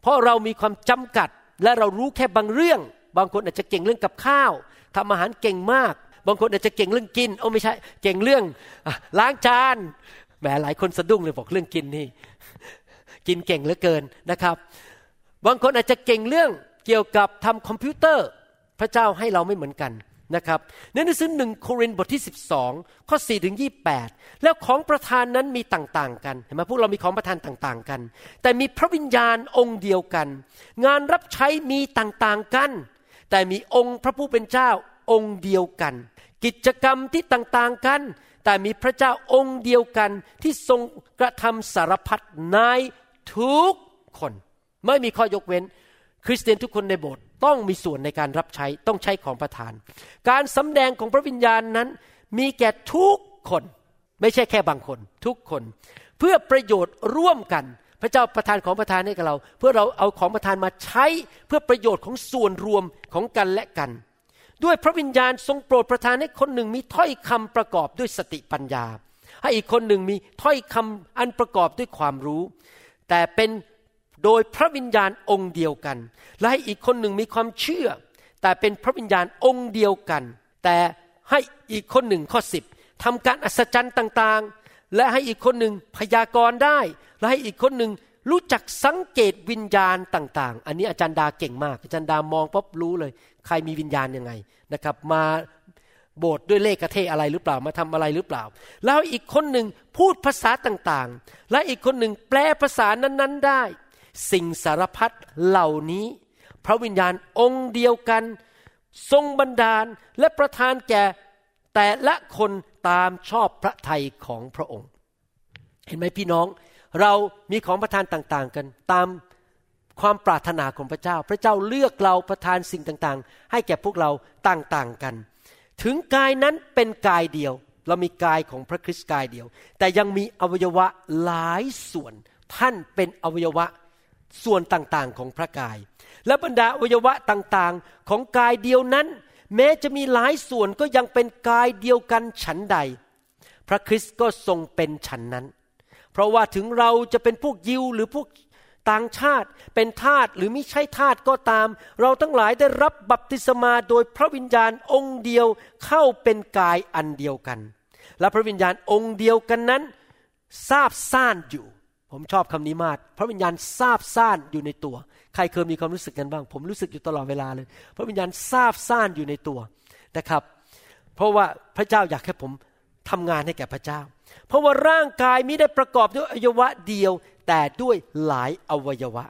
เพราะเรามีความจำกัดและเรารู้แค่บางเรื่อง บางคนอาจจะเก่งเรื่องกับข้าวทำอาหารเก่งมาก บางคนอาจจะเก่งเรื่องกินโอ้ไม่ใช่ เก่งเรื่องอล้างจานแหมหลายคนสะดุ้งเลยบอกเรื่องกินนี่ กินเก่งเหลือเกินนะครับ บางคนอาจจะเก่งเรื่องเกี่ยวกับทำคอมพิวเตอร์ พระเจ้าให้เราไม่เหมือนกันนะครับในหนังสือหนึ่งโครินธ์บทที่ 12 ข้อ 4 ถึง 28 แล้วของประธานนั้นมีต่างๆ กันเห็นไหมพวกเรามีของประธานต่างๆกัน แต่มีพระวิญญาณองค์เดียวกัน งานรับใช้มีต่างๆกัน แต่มีองค์พระผู้เป็นเจ้าองค์เดียวกัน กิจกรรมที่ต่างๆกัน แต่มีพระเจ้าองค์เดียวกันที่ทรงกระทำสารพัดในทุกคน ไม่มีข้อยกเว้น คริสเตียนทุกคนในโบสถ์ต้องมีส่วนในการรับใช้ต้องใช้ของประทาน การสำแดงของพระวิญญาณนั้น มีแก่ทุกคน ไม่ใช่แค่บางคน ทุกคน เพื่อประโยชน์ร่วมกัน พระเจ้าประทานของประทานให้กับเรา เพื่อเราเอาของประทานมาใช้เพื่อประโยชน์ของส่วนรวมของกันและกัน ด้วยพระวิญญาณทรงโปรดประทานให้คนหนึ่งมีถ้อยคำประกอบด้วยสติปัญญา ให้อีกคนหนึ่งมีถ้อยคำอันประกอบด้วยความรู้ แต่เป็น โดยพระวิญญาณองค์เดียวกัน และให้อีกคนหนึ่งมีความเชื่อ แต่เป็นพระวิญญาณองค์เดียวกัน แต่ให้อีกคนหนึ่งข้อสิบทำการอัศจรรย์ต่างๆ และให้อีกคนหนึ่งพยากรณ์ได้ และให้อีกคนหนึ่งรู้จักสังเกตวิญญาณต่างๆ อันนี้อาจารย์ดาเก่งมาก อาจารย์ดามองปั๊บรู้เลย ใครมีวิญญาณยังไงนะครับ มาโบสถ์ด้วยเลขกระเทอะไรหรือเปล่ามาทำอะไรหรือเปล่า แล้วอีกคนหนึ่งพูดภาษาต่างๆ และอีกคนหนึ่งแปลภาษานั้นๆได้ สิ่งสารพัดเหล่านี้ พระวิญญาณองค์เดียวกัน ทรงบันดาลและประทานแก่แต่ละคนตามชอบพระทัยของพระองค์ เห็นไหมพี่น้อง เรามีของประทานต่างๆกันตามความปรารถนาของพระเจ้า พระเจ้าเลือกเราประทานสิ่งต่างๆ ให้แก่พวกเราต่างๆกัน ถึงกายนั้นเป็นกายเดียว เรามีกายของพระคริสต์กายเดียว แต่ยังมีอวัยวะหลายส่วน ท่านเป็นอวัยวะ ส่วนต่างๆของพระกาย และบรรดาอวัยวะต่างๆของกายเดียวนั้น แม้จะมีหลายส่วนก็ยังเป็นกายเดียวกันฉันใด พระคริสต์ก็ทรงเป็นฉันนั้น เพราะว่าถึงเราจะเป็นพวกยิวหรือพวกต่างชาติเป็นทาสหรือไม่ใช่ทาสก็ตาม เราทั้งหลายได้รับบัพติศมาโดยพระวิญญาณองค์เดียวเข้าเป็นกายอันเดียวกัน และพระวิญญาณองค์เดียวกันนั้นทราบซ่านอยู่ ผมชอบคำนี้มากพระวิญญาณทราบซ่านอยู่ในตัว ใครเคยมีความรู้สึกกันบ้าง ผมรู้สึกอยู่ตลอดเวลาเลย พระวิญญาณทราบซ่านอยู่ในตัวนะครับ เพราะว่าพระเจ้าอยากให้ผมทำงานให้แก่พระเจ้า เพราะว่าร่างกายมิได้ประกอบด้วยอวัยวะเดียว แต่ด้วยหลายอวัยวะ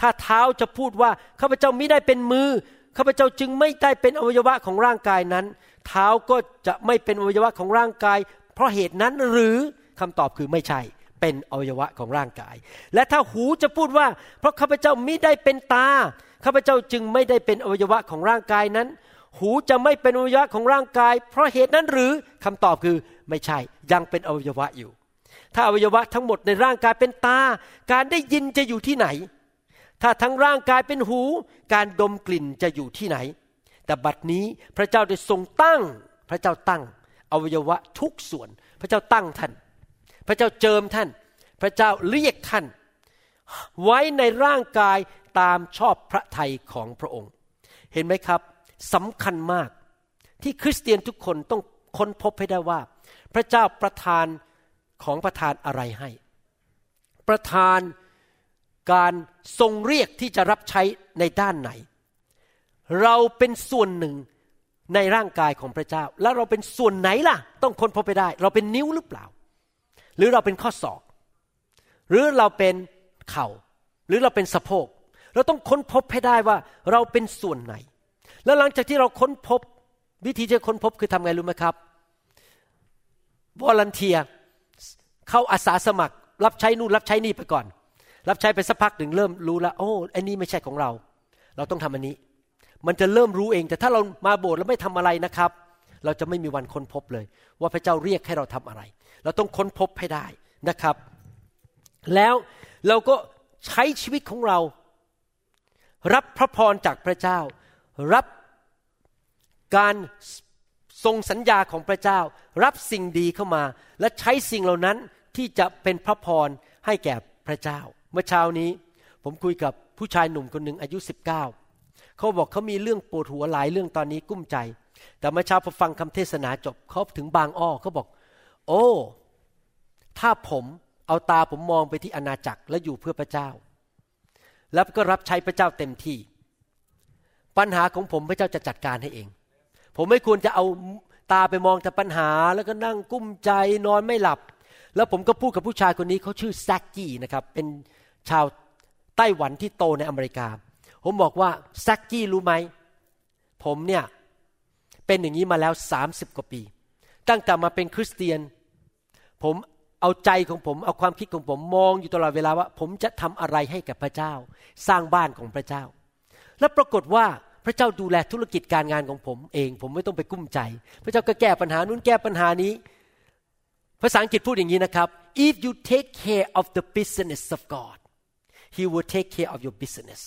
ถ้าเท้าจะพูดว่าข้าพเจ้ามิได้เป็นมือข้าพเจ้าจึงไม่ได้เป็นอวัยวะของร่างกายนั้น เท้าก็จะไม่เป็นอวัยวะของร่างกาย เพราะเหตุนั้นหรือคำตอบคือไม่ใช่ เป็นอวัยวะของร่างกาย และถ้าหูจะพูดว่า เพราะข้าพเจ้ามิได้เป็นตาข้าพเจ้าจึงไม่ได้เป็นอวัยวะของร่างกายนั้น หูจะไม่เป็นอวัยวะของร่างกาย เพราะเหตุนั้นหรือคำตอบคือไม่ใช่ยังเป็นอวัยวะอยู่ ถ้าอวัยวะทั้งหมดในร่างกายเป็นตา การได้ยินจะอยู่ที่ไหน ถ้าทั้งร่างกายเป็นหู การดมกลิ่นจะอยู่ที่ไหน แต่บัดนี้พระเจ้าได้ทรงตั้ง พระเจ้าตั้ง อวัยวะทุกส่วน พระเจ้าตั้งท่าน พระเจ้าเจิมท่าน พระเจ้าเรียกท่าน ไว้ในร่างกายตามชอบพระทัยของพระองค์ เห็นไหมครับสำคัญมากที่คริสเตียนทุกคนต้องค้นพบให้ได้ว่า พระเจ้าประทานของประทานอะไรให้ ประทานการทรงเรียกที่จะรับใช้ในด้านไหน เราเป็นส่วนหนึ่งในร่างกายของพระเจ้า แล้วเราเป็นส่วนไหนล่ะ ต้องค้นพบไปได้ เราเป็นนิ้วหรือเปล่า หรือเราเป็นข้อศอก หรือเราเป็นเข่า หรือเราเป็นสะโพก เราต้องค้นพบให้ได้ว่าเราเป็นส่วนไหน แล้วหลังจากที่เราค้นพบ วิธีจะค้นพบคือทำไงรู้ไหมครับวอลันเทียเข้าอาสาสมัคร รับใช้นู่นรับใช้นี่ไปก่อน รับใช้ไปสักพักหนึ่งเริ่มรู้แล้วโอ้อันนี้ไม่ใช่ของเรา เราต้องทำอันนี้ มันจะเริ่มรู้เอง แต่ถ้าเรามาโบสถ์แล้วไม่ทำอะไรนะครับ เราจะไม่มีวันค้นพบเลย ว่าพระเจ้าเรียกให้เราทำอะไร เราต้องค้นพบให้ได้นะครับ แล้วเราก็ใช้ชีวิตของเรา รับพระพรจากพระเจ้า รับการทรงสัญญาของพระเจ้า รับสิ่งดีเข้ามา และใช้สิ่งเหล่านั้นที่จะเป็นพระพรให้แก่พระเจ้า เมื่อเช้านี้ ผมคุยกับผู้ชายหนุ่มคนหนึ่งอายุ 19 เขาบอกเขามีเรื่องปวดหัวหลายเรื่องตอนนี้กุ้มใจ แต่เมื่อเช้าพอฟังคำเทศนาจบเขาถึงบางอ้อเขาบอก โอ้ ถ้าผมเอาตาผมมองไปที่อาณาจักรและอยู่เพื่อพระเจ้า แล้วก็รับใช้พระเจ้าเต็มที่ ปัญหาของผมพระเจ้าจะจัดการให้เอง ผมไม่ควรจะเอาตาไปมองแต่ปัญหาแล้วก็นั่งกุ้มใจนอนไม่หลับ แล้วผมก็พูดกับผู้ชายคนนี้เขาชื่อแซกกี้นะครับ เป็นชาวไต้หวันที่โตในอเมริกา ผมบอกว่าแซกกี้รู้ไหม ผมเนี่ยเป็นอย่างนี้มาแล้วสามสิบกว่าปี ตั้งแต่มาเป็นคริสเตียน ผมเอาใจของผมเอาความคิดของผมมองอยู่ตลอดเวลาว่า ผมจะทำอะไรให้กับพระเจ้า สร้างบ้านของพระเจ้า และปรากฏว่าพระเจ้าดูแลธุรกิจการงานของผมเอง ผมไม่ต้องไปกุ้มใจ พระเจ้าก็แก้ปัญหานู้นแก้ปัญหานี้ ภาษาอังกฤษพูดอย่างนี้นะครับ if you take care of the business of God He will take care of your business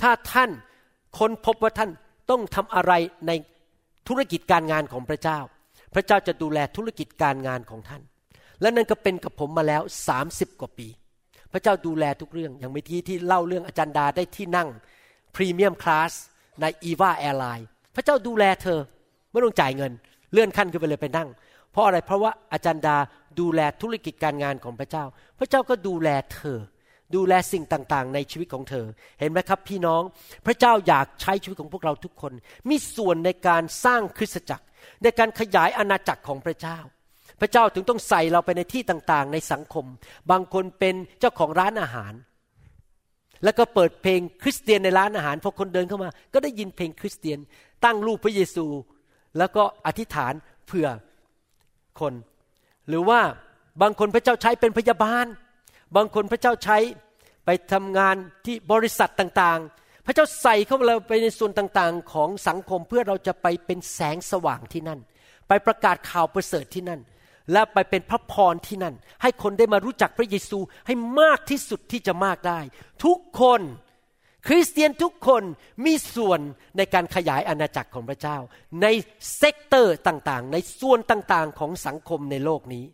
ถ้าท่านคนพบว่าท่านต้องทำอะไรในธุรกิจการงานของพระเจ้า พระเจ้าจะดูแลธุรกิจการงานของท่าน และนั่นก็เป็นกับผมมาแล้ว 30 กว่าปี พระเจ้าดูแลทุกเรื่อง อย่างเมื่อกี้ที่เล่าเรื่องอาจารย์ดาได้ที่นั่งพรีเมียมคลาสในอีวาแอร์ไลน์พระเจ้าดูแลเธอไม่ต้องจ่ายเงิน เลื่อนขั้นขึ้นไปเลยไปนั่ง เพราะอะไรเพราะว่าอาจารย์ดาดูแลธุรกิจการงานของพระเจ้า พระเจ้าก็ดูแลเธอ ดูแลสิ่งต่างๆ ในชีวิตของเธอ เห็นไหมครับพี่น้อง พระเจ้าอยากใช้ชีวิตของพวกเราทุกคน มีส่วนในการสร้างคริสตจักร ในการขยายอาณาจักรของพระเจ้า พระเจ้าถึงต้องใส่เราไปในที่ต่างๆ ในสังคม บางคนเป็นเจ้าของร้านอาหาร แล้วก็เปิดเพลงคริสเตียนในร้านอาหารพอคนเดินเข้ามา ก็ได้ยินเพลงคริสเตียน ตั้งรูปพระเยซู แล้วก็อธิษฐานเผื่อคน หรือว่าบางคนพระเจ้าใช้เป็นพยาบาล บางคนพระเจ้าใช้ไปทำงานที่บริษัทต่างๆ พระเจ้าใส่เข้าเราไปในส่วนต่างๆ ของสังคมเพื่อเราจะไปเป็นแสงสว่างที่นั่น ไปประกาศข่าวประเสริฐที่นั่น และไปเป็นพระพรที่นั่น ให้คนได้มารู้จักพระเยซูให้มากที่สุดที่จะมากได้ ทุกคนคริสเตียนทุกคนมีส่วนในการขยายอาณาจักรของพระเจ้า ใน sector ต่างๆ ในส่วนต่างๆของสังคมในโลกนี้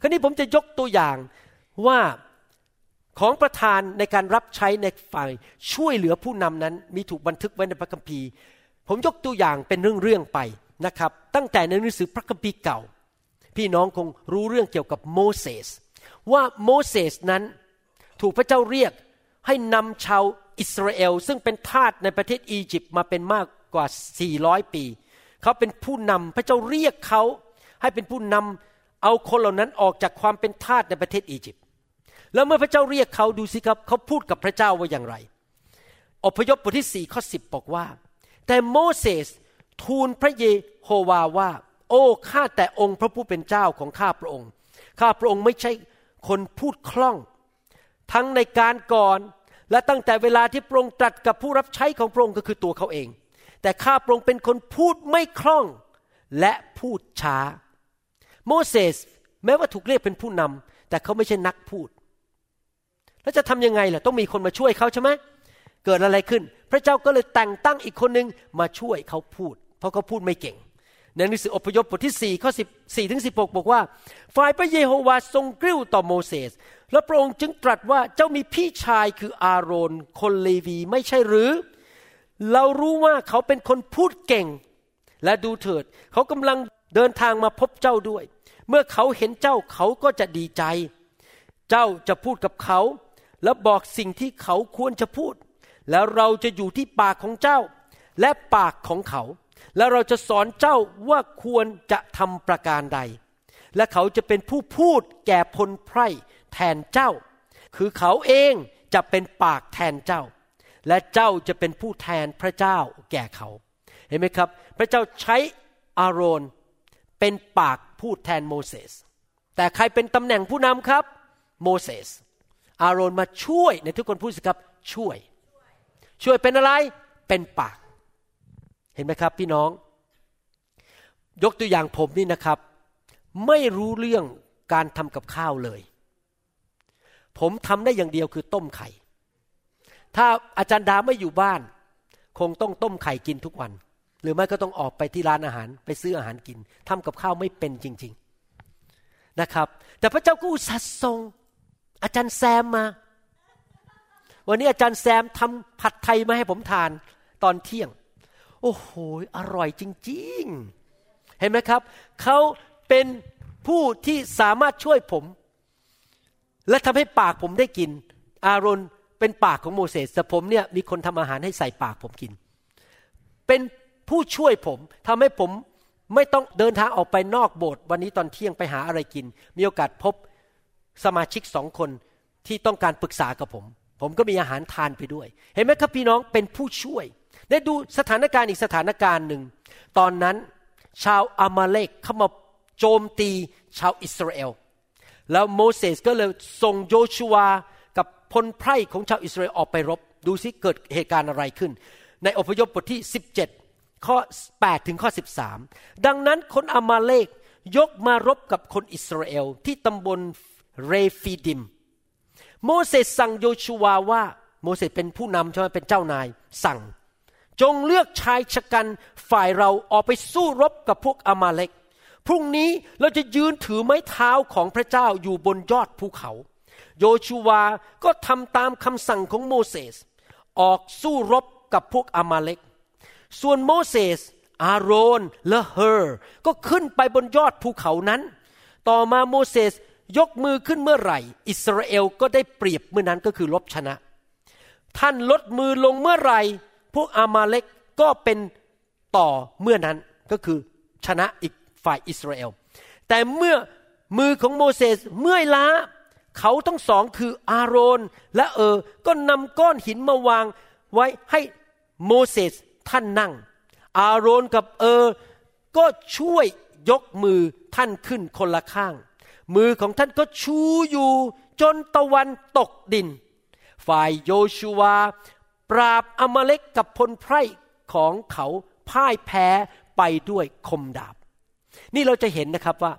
คราวนี้ผมจะยกตัวอย่างว่าของประทานในการรับใช้ในฝ่ายช่วยเหลือผู้นำนั้น มีถูกบันทึกไว้ในพระคัมภีร์ ผมยกตัวอย่างเป็นเรื่องๆไปนะครับ ตั้งแต่ในหนังสือพระคัมภีร์เก่า พี่น้องคงรู้เรื่องเกี่ยวกับโมเสสว่าโมเสสนั้นถูกพระเจ้าเรียกให้นำชาวอิสราเอล ซึ่งเป็นทาสในประเทศอียิปต์มาเป็นมากกว่า 400 ปี เขาเป็นผู้นำพระเจ้าเรียกเขาให้เป็นผู้นำเอาคนเหล่านั้นออกจากความเป็นทาสในประเทศอียิปต์แล้วเมื่อพระเจ้าเรียกเขาดูสิครับ เขาพูดกับพระเจ้าว่าอย่างไร อพยพบทที่สี่ข้อสิบบอกว่า แต่โมเสสทูลพระเยโฮวาว่า อ้ ข้าแต่องค์พระผู้เป็นเจ้าของข้าพระองค์ ข้าพระองค์ไม่ใช่คนพูดคล่อง ทั้งในการก่อนและตั้งแต่เวลาที่พระองค์ตรัสกับผู้รับใช้ของพระองค์ก็คือตัวเขาเอง แต่ข้าพระองค์เป็นคนพูดไม่คล่องและพูดช้า โมเสสแม้ว่าถูกเรียกเป็นผู้นำแต่เขาไม่ใช่นักพูด แล้วจะทำยังไงล่ะต้องมีคนมาช่วยเขาใช่ไหมเกิดอะไรขึ้น พระเจ้าก็เลยแต่งตั้งอีกคนหนึ่งมาช่วยเขาพูด เพราะเขาพูดไม่เก่ง ในหนังสืออพยพบทที่4ข้อ14ถึง16 บอกว่า ฝ่ายพระเยโฮวาทรงกริ้วต่อโมเสส และพระองค์จึงตรัสว่าเจ้ามีพี่ชายคืออาโรน คนเลวีไม่ใช่หรือ เรารู้ว่าเขาเป็นคนพูดเก่ง และดูเถิด เขากำลังเดินทางมาพบเจ้าด้วย เมื่อเขาเห็นเจ้าเขาก็จะดีใจ เจ้าจะพูดกับเขา และบอกสิ่งที่เขาควรจะพูด แล้วเราจะอยู่ที่ปากของเจ้า และปากของเขา แล้วเราจะสอนเจ้าว่าควรจะทำประการใด และเขาจะเป็นผู้พูดแก่พลไพร่แทนเจ้า คือเขาเองจะเป็นปากแทนเจ้า และเจ้าจะเป็นผู้แทนพระเจ้าแก่เขา เห็นไหมครับ พระเจ้าใช้อาโรนเป็นปากพูดแทนโมเสส แต่ใครเป็นตำแหน่งผู้นำครับ โมเสส อาโรนมาช่วยในทุกคนพูดสิครับ ช่วย ช่วยเป็นอะไร เป็นปาก เห็นไหมครับพี่น้อง ยกตัวอย่างผมนี่นะครับ ไม่รู้เรื่องการทำกับข้าวเลย ผมทำได้อย่างเดียวคือต้มไข่ ถ้าอาจารย์ดาไม่อยู่บ้าน คงต้องต้มไข่กินทุกวัน หรือไม่ก็ต้องออกไปที่ร้านอาหาร ไปซื้ออาหารกินทำกับข้าวไม่เป็นจริง ๆนะครับ แต่พระเจ้าก็อุตส่าห์ส่งอาจารย์แซมมา วันนี้อาจารย์แซมทำผัดไทยมาให้ผมทานตอนเที่ยง โอ้โห อร่อยจริง ๆ เห็นไหมครับ เขาเป็นผู้ที่สามารถช่วยผม และทำให้ปากผมได้กิน อารอนเป็นปากของโมเสสแต่ผมเนี่ยมีคนทำอาหารให้ใส่ปากผมกิน เป็นผู้ช่วยผมทำให้ผมไม่ต้องเดินทางออกไปนอกโบสถ์วันนี้ตอนเที่ยงไปหาอะไรกิน มีโอกาสพบสมาชิกสองคนที่ต้องการปรึกษากับผม ผมก็มีอาหารทานไปด้วย เห็นไหมครับพี่น้องเป็นผู้ช่วย ได้ดูสถานการณ์อีกสถานการณ์หนึ่ง ตอนนั้นชาวอามาเลกเข้ามาโจมตีชาวอิสราเอล แล้วโมเสสก็เลยส่งโยชูวากับพลไพร่ของชาวอิสราเอลออกไปรบ ดูซิเกิดเหตุการณ์อะไรขึ้น ในอพยพบทที่ 17 ข้อ 8 ถึงข้อ 13 ดังนั้นคนอามาเลกยกมารบกับคนอิสราเอลที่ตำบลเรฟีดิม โมเสสสั่งโยชูวาว่า โมเสสเป็นผู้นำใช่ไหมเป็นเจ้านาย สั่ง จงเลือกชายฉกรรจ์ฝ่ายเราออกไปสู้รบกับพวกอามาเลก พรุ่งนี้เราจะยืนถือไม้เท้าของพระเจ้าอยู่บนยอดภูเขา โยชูวาก็ทำตามคำสั่งของโมเสส ออกสู้รบกับพวกอามาเลก ส่วนโมเสส อาโรนและเฮอร์ก็ขึ้นไปบนยอดภูเขานั้น ต่อมาโมเสสยกมือขึ้นเมื่อไหร่ อิสราเอลก็ได้เปรียบเมื่อนั้นก็คือลบชนะ ท่านลดมือลงเมื่อไหร่ พวกอามาเลกก็เป็นต่อเมื่อนั้นก็คือชนะอีกฝ่ายอิสราเอล แต่เมื่อมือของโมเสสเมื่อยล้า เขาทั้งสองคืออาโรนและเออ ก็นำก้อนหินมาวางไว้ให้โมเสสท่านนั่ง อาโรนกับเออ ก็ช่วยยกมือท่านขึ้นคนละข้าง มือของท่านก็ชูอยู่จนตะวันตกดิน ฝ่ายโยชูวา ปราบอมาเลกกับพลไพร่ของเขาพ่ายแพ้ไปด้วยคมดาบ นี่เราจะเห็นนะครับว่า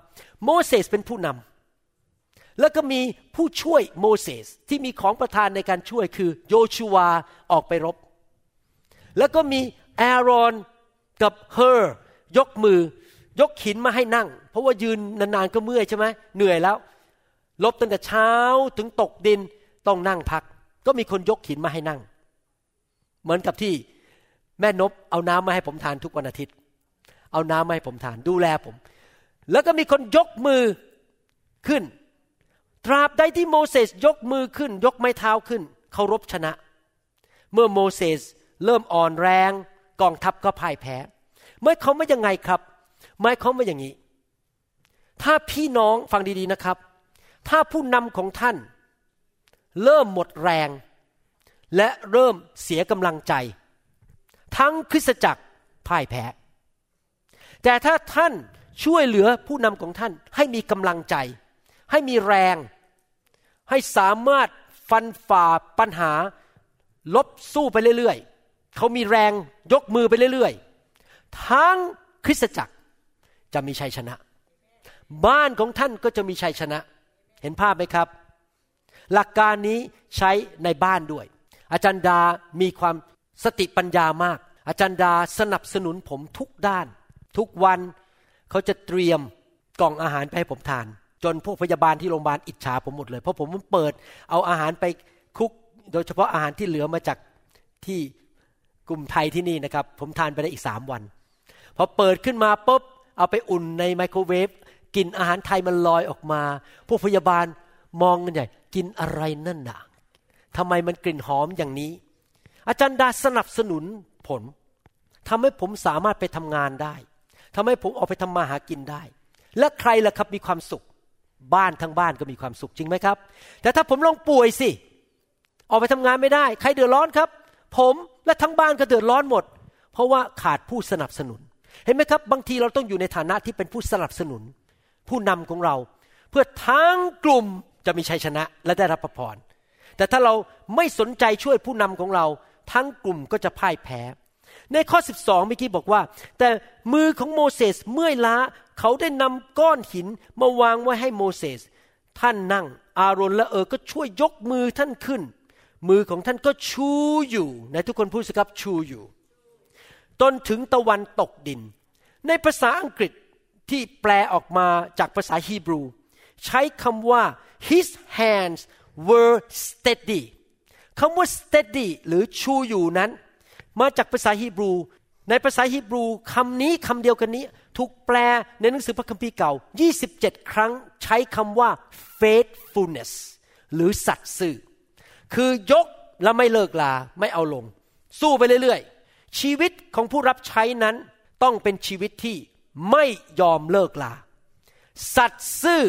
โมเสสเป็นผู้นำแล้วก็มีผู้ช่วยโมเสสที่มีของประทานในการช่วยคือโยชูวาออกไปรบ แล้วก็มีแอรอนกับเฮอร์ยกมือยกหินมาให้นั่ง เพราะว่ายืนนานๆก็เมื่อยใช่ไหมเหนื่อยแล้ว ลบตั้งแต่เช้าถึงตกดินต้องนั่งพัก ก็มีคนยกหินมาให้นั่ง เหมือนกับที่แม่นบเอาน้ำมาให้ผมทานทุกวันอาทิตย์ เอาน้ำมาให้ผมทานดูแลผม แล้วก็มีคนยกมือขึ้น ตราบใดที่โมเสสยกมือขึ้น ยกไม้เท้าขึ้นเคารพชนะ เมื่อโมเสสเริ่มอ่อนแรงกองทัพก็พ่ายแพ้เมื่อเขาไม่ยังไงครับหมายเขามว่าอย่างนี้ ถ้าพี่น้องฟังดีๆนะครับ ถ้าผู้นำของท่าน เริ่มหมดแรง และเริ่มเสียกำลังใจ ทั้งคริสตจักรพ่ายแพ้ แต่ถ้าท่านช่วยเหลือผู้นำของท่านให้มีกำลังใจ ให้มีแรง ให้สามารถฟันฝ่าปัญหา ลบสู้ไปเรื่อยๆ เขามีแรงยกมือไปเรื่อยๆ ทั้งคริสตจักรจะมีชัยชนะ บ้านของท่านก็จะมีชัยชนะ เห็นภาพไหมครับ หลักการนี้ใช้ในบ้านด้วย อาจารย์ดามีความสติปัญญามาก อาจารย์ดาสนับสนุนผมทุกด้าน ทุกวันเขาจะเตรียมกล่องอาหารไปให้ผมทาน จนพวกพยาบาลที่โรงพยาบาลอิจฉาผมหมดเลย เพราะผมเปิดเอาอาหารไปคุก โดยเฉพาะอาหารที่เหลือมาจากที่กลุ่มไทยที่นี่นะครับ ผมทานไปได้อีกสามวันพอเปิดขึ้นมาปุ๊บเอาไปอุ่นในไมโครเวฟกลิ่นอาหารไทยมันลอยออกมา พวกพยาบาลมองกันใหญ่กินอะไรนั่นน่ะ ทำไมมันกลิ่นหอมอย่างนี้ อาจารย์ดาสนับสนุนผลทำให้ผมสามารถไปทำงานได้ทำให้ผมออกไปทำมาหากินได้ และใครล่ะครับมีความสุข บ้านทั้งบ้านก็มีความสุขจริงไหมครับ แต่ถ้าผมลองป่วยสิ ออกไปทำงานไม่ได้ ใครเดือดร้อนครับ ผมและทั้งบ้านก็เดือดร้อนหมด เพราะว่าขาดผู้สนับสนุน เห็นไหมครับ บางทีเราต้องอยู่ในฐานะที่เป็นผู้สนับสนุน ผู้นำของเรา เพื่อทั้งกลุ่มจะมีชัยชนะและได้รับพระพร แต่ถ้าเราไม่สนใจช่วยผู้นำของเรา ทั้งกลุ่มก็จะพ่ายแพ้ ในข้อ 12เมื่อกี้บอกว่า แต่มือของโมเสสเมื่อยล้าเขาได้นำก้อนหินมาวางไว้ให้โมเสส ท่านนั่ง อารอนและเออก็ช่วยยกมือท่านขึ้น มือของท่านก็ชูอยู่ในทุกคนพูดสิครับชูอยู่จนถึงตะวันตกดิน ในภาษาอังกฤษที่แปลออกมาจากภาษาฮีบรู ใช้คำว่า his hands were steady คำว่า steady หรือชูอยู่นั้น มาจากภาษาฮีบรู ในภาษาฮีบรูคำนี้คำเดียวกันนี้ ถูกแปลในหนังสือพระคัมภีร์เก่า 27 ครั้งใช้คำว่า faithfulness หรือสัตย์ซื่อ คือยกแล้วไม่เลิกลาไม่เอาลง สู้ไปเรื่อยๆ ชีวิตของผู้รับใช้นั้นต้องเป็นชีวิตที่ไม่ยอมเลิกลา สัตซ์ซื่อ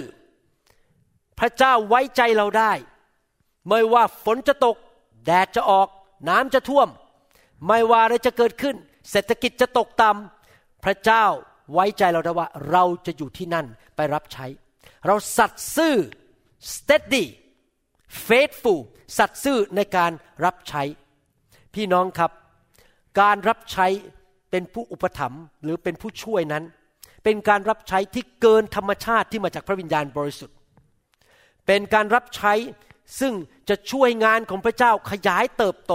พระเจ้าไว้ใจเราได้ ไม่ว่าฝนจะตก แดดจะออก น้ำจะท่วม ไม่ว่าอะไรจะเกิดขึ้น เศรษฐกิจจะตกต่ำพระเจ้าไว้ใจเราได้ว่าเราจะอยู่ที่นั่นไปรับใช้ เราสัตซ์ซื่อ steady faithful สัตซ์ซื่อในการรับใช้ พี่น้องครับ การรับใช้เป็นผู้อุปถัมภ์หรือเป็นผู้ช่วยนั้น เป็นการรับใช้ที่เกินธรรมชาติที่มาจากพระวิญญาณบริสุทธิ์ เป็นการรับใช้ ซึ่งจะช่วยงานของพระเจ้าขยายเติบโต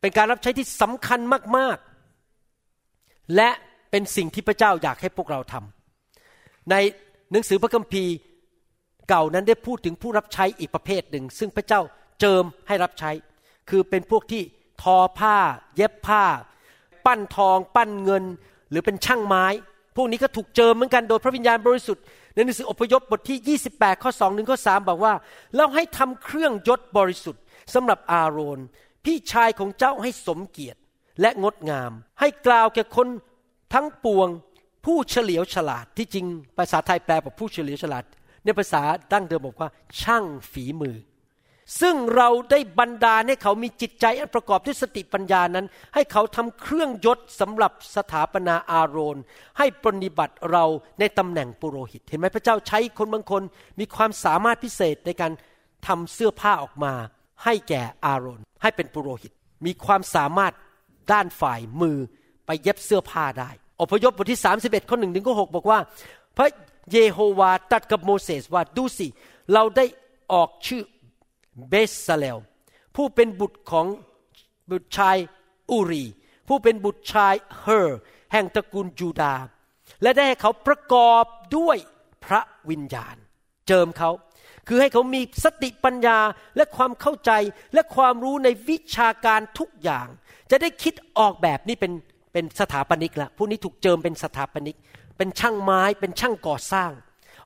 เป็นการรับใช้ที่สำคัญมากๆ และเป็นสิ่งที่พระเจ้าอยากให้พวกเราทำในหนังสือพระคัมภีร์เก่านั้นได้พูดถึงผู้รับใช้อีกประเภทหนึ่ง ซึ่งพระเจ้าเจิมให้รับใช้ คือเป็นพวกที่ทอผ้า เย็บผ้า ปั้นทอง ปั้นเงิน หรือเป็นช่างไม้ พวกนี้ก็ถูกเจิมเหมือนกันโดยพระวิญญาณบริสุทธิ์ ในหนังสืออพยพบทที่ 28 ข้อ2ถึงข้อ3บอกว่าเราให้ทำเครื่องยศบริสุทธิ์สำหรับอาโรน พี่ชายของเจ้าให้สมเกียรติและงดงาม ให้กล่าวแก่คนทั้งปวงผู้เฉลียวฉลาดที่จริงภาษาไทยแปลว่าผู้เฉลียวฉลาด ในภาษาดั้งเดิมบอกว่า ช่างฝีมือ ซึ่งเราได้บันดาลให้เขามีจิตใจอันประกอบด้วยสติปัญญานั้น ให้เขาทำเครื่องยศสำหรับสถาปนาอาโรน ให้ปฏิบัติเราในตำแหน่งปุโรหิต เห็นไหมพระเจ้าใช้คนบางคนมีความสามารถพิเศษในการทำเสื้อผ้าออกมา ให้แก่อาโรน ให้เป็นปุโรหิต มีความสามารถด้านฝ่ายมือไปเย็บเสื้อผ้าได้ อพยพบทที่ 31ข้อหนึ่งถึงข้อหบอกว่า พระเยโฮวาตัดกับโมเสสว่าดูสิ เราได้ออกชื่อ เบสซาเลลผู้เป็นบุตรของบุตรชายอูรี ผู้เป็นบุตรชายเฮอร์แห่งตระกูลยูดา และได้ให้เขาประกอบด้วยพระวิญญาณ เจิมเขา คือให้เขามีสติปัญญาและความเข้าใจและความรู้ในวิชาการทุกอย่าง จะได้คิดออกแบบนี่เป็นเป็นสถาปนิกละผู้นี้ถูกเจิมเป็นสถาปนิก เป็นช่างไม้เป็นช่างก่อสร้าง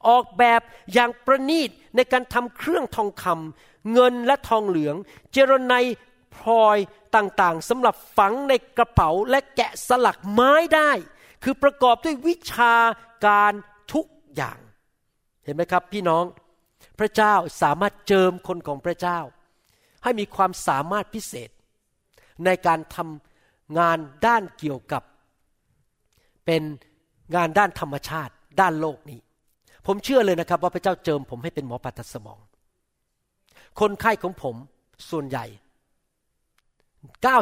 ออกแบบอย่างประณีตในการทำเครื่องทองคำเงินและทองเหลือง เจรไนพลอยต่างๆสำหรับฝังในกระเป๋าและแกะสลักไม้ได้ คือประกอบด้วยวิชาการทุกอย่าง เห็นไหมครับพี่น้อง พระเจ้าสามารถเจิมคนของพระเจ้า ให้มีความสามารถพิเศษ ในการทำงานด้านเกี่ยวกับ เป็นงานด้านธรรมชาติ ด้านโลกนี้ ผมเชื่อเลยนะครับ ว่าพระเจ้าเจิมผมให้เป็นหมอผ่าตัดสมอง คนไข้ของผมส่วนใหญ่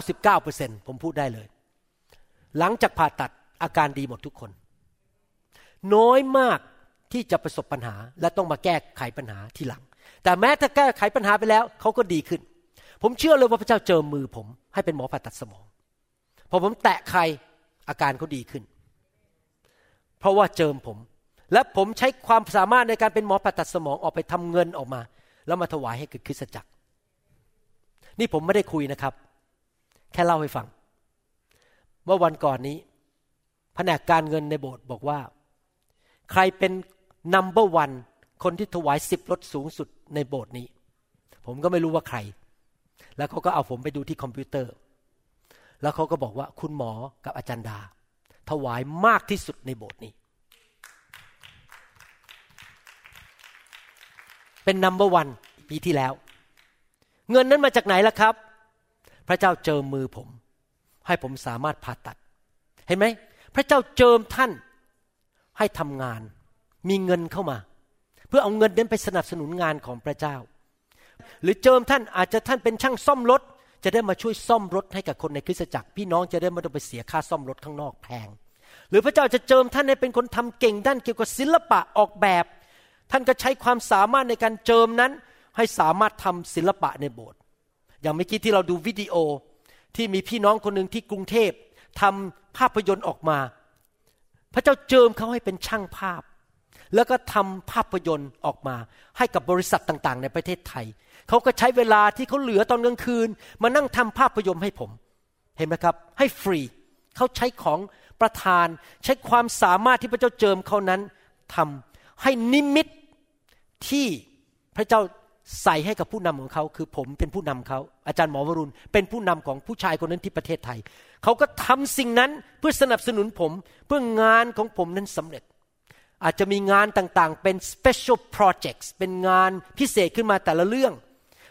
99%ผมพูดได้เลย หลังจากผ่าตัดอาการดีหมดทุกคน น้อยมากที่จะประสบปัญหาและต้องมาแก้ไขปัญหาทีหลัง แต่แม้ถ้าแก้ไขปัญหาไปแล้วเขาก็ดีขึ้น ผมเชื่อเลยว่าพระเจ้าเจิมมือผม ให้เป็นหมอผ่าตัดสมองพอผมแตะใครอาการเขาดีขึ้น เพราะว่าเจิมผม และผมใช้ความสามารถในการเป็นหมอผ่าตัดสมองออกไปทำเงินออกมา แล้วมาถวายให้กับคริสตจักร นี่ผมไม่ได้คุยนะครับ แค่เล่าให้ฟัง เมื่อวันก่อนนี้แผนกการเงินในโบสถ์บอกว่า ใครเป็นนัมเบอร์วันคนที่ถวายสิบรถสูงสุดในโบสถ์นี้ ผมก็ไม่รู้ว่าใคร แล้วเขาก็เอาผมไปดูที่คอมพิวเตอร์ แล้วเขาก็บอกว่าคุณหมอกับอาจารย์ดา ถวายมากที่สุดในโบสถ์นี้ เป็นนัมเบอร์วันปีที่แล้ว เงินนั้นมาจากไหนล่ะครับ พระเจ้าเจิมมือผม ให้ผมสามารถผ่าตัด เห็นไหม พระเจ้าเจิมท่านให้ทำงาน มีเงินเข้ามา เพื่อเอาเงินนั้นไปสนับสนุนงานของพระเจ้า หรือเจิมท่านอาจจะท่านเป็นช่างซ่อมรถ จะได้มาช่วยซ่อมรถให้กับคนในคริสตจักร พี่น้องจะได้ไม่ต้องไปเสียค่าซ่อมรถข้างนอกแพง หรือพระเจ้าจะเจิมท่านให้เป็นคนทำเก่งด้านเกี่ยวกับศิลปะออกแบบ ท่านก็ใช้ความสามารถในการเจิมนั้น ให้สามารถทำศิลปะในโบสถ์อย่างเมื่อกี้ที่เราดูวิดีโอที่มีพี่น้องคนหนึ่งที่กรุงเทพทำภาพยนตร์ออกมา พระเจ้าเจิมเขาให้เป็นช่างภาพ แล้วก็ทำภาพยนตร์ออกมา ให้กับบริษัทต่างๆ ในประเทศไทย เขาก็ใช้เวลาที่เขาเหลือตอนกลางคืน มานั่งทำภาพยนตร์ให้ผม เห็นไหมครับ ให้ฟรีเขาใช้ของประทาน ใช้ความสามารถที่พระเจ้าเจิมเขานั้นทำ ให้นิมิตที่พระเจ้าใส่ให้กับผู้นำของเขา คือผมเป็นผู้นำเขาอาจารย์หมอวรุณ เป็นผู้นำของผู้ชายคนนั้นที่ประเทศไทย เขาก็ทำสิ่งนั้นเพื่อสนับสนุนผมเพื่องานของผมนั้นสำเร็จ อาจจะมีงานต่างๆ เป็น special projects เป็นงานพิเศษขึ้นมาแต่ละเรื่อง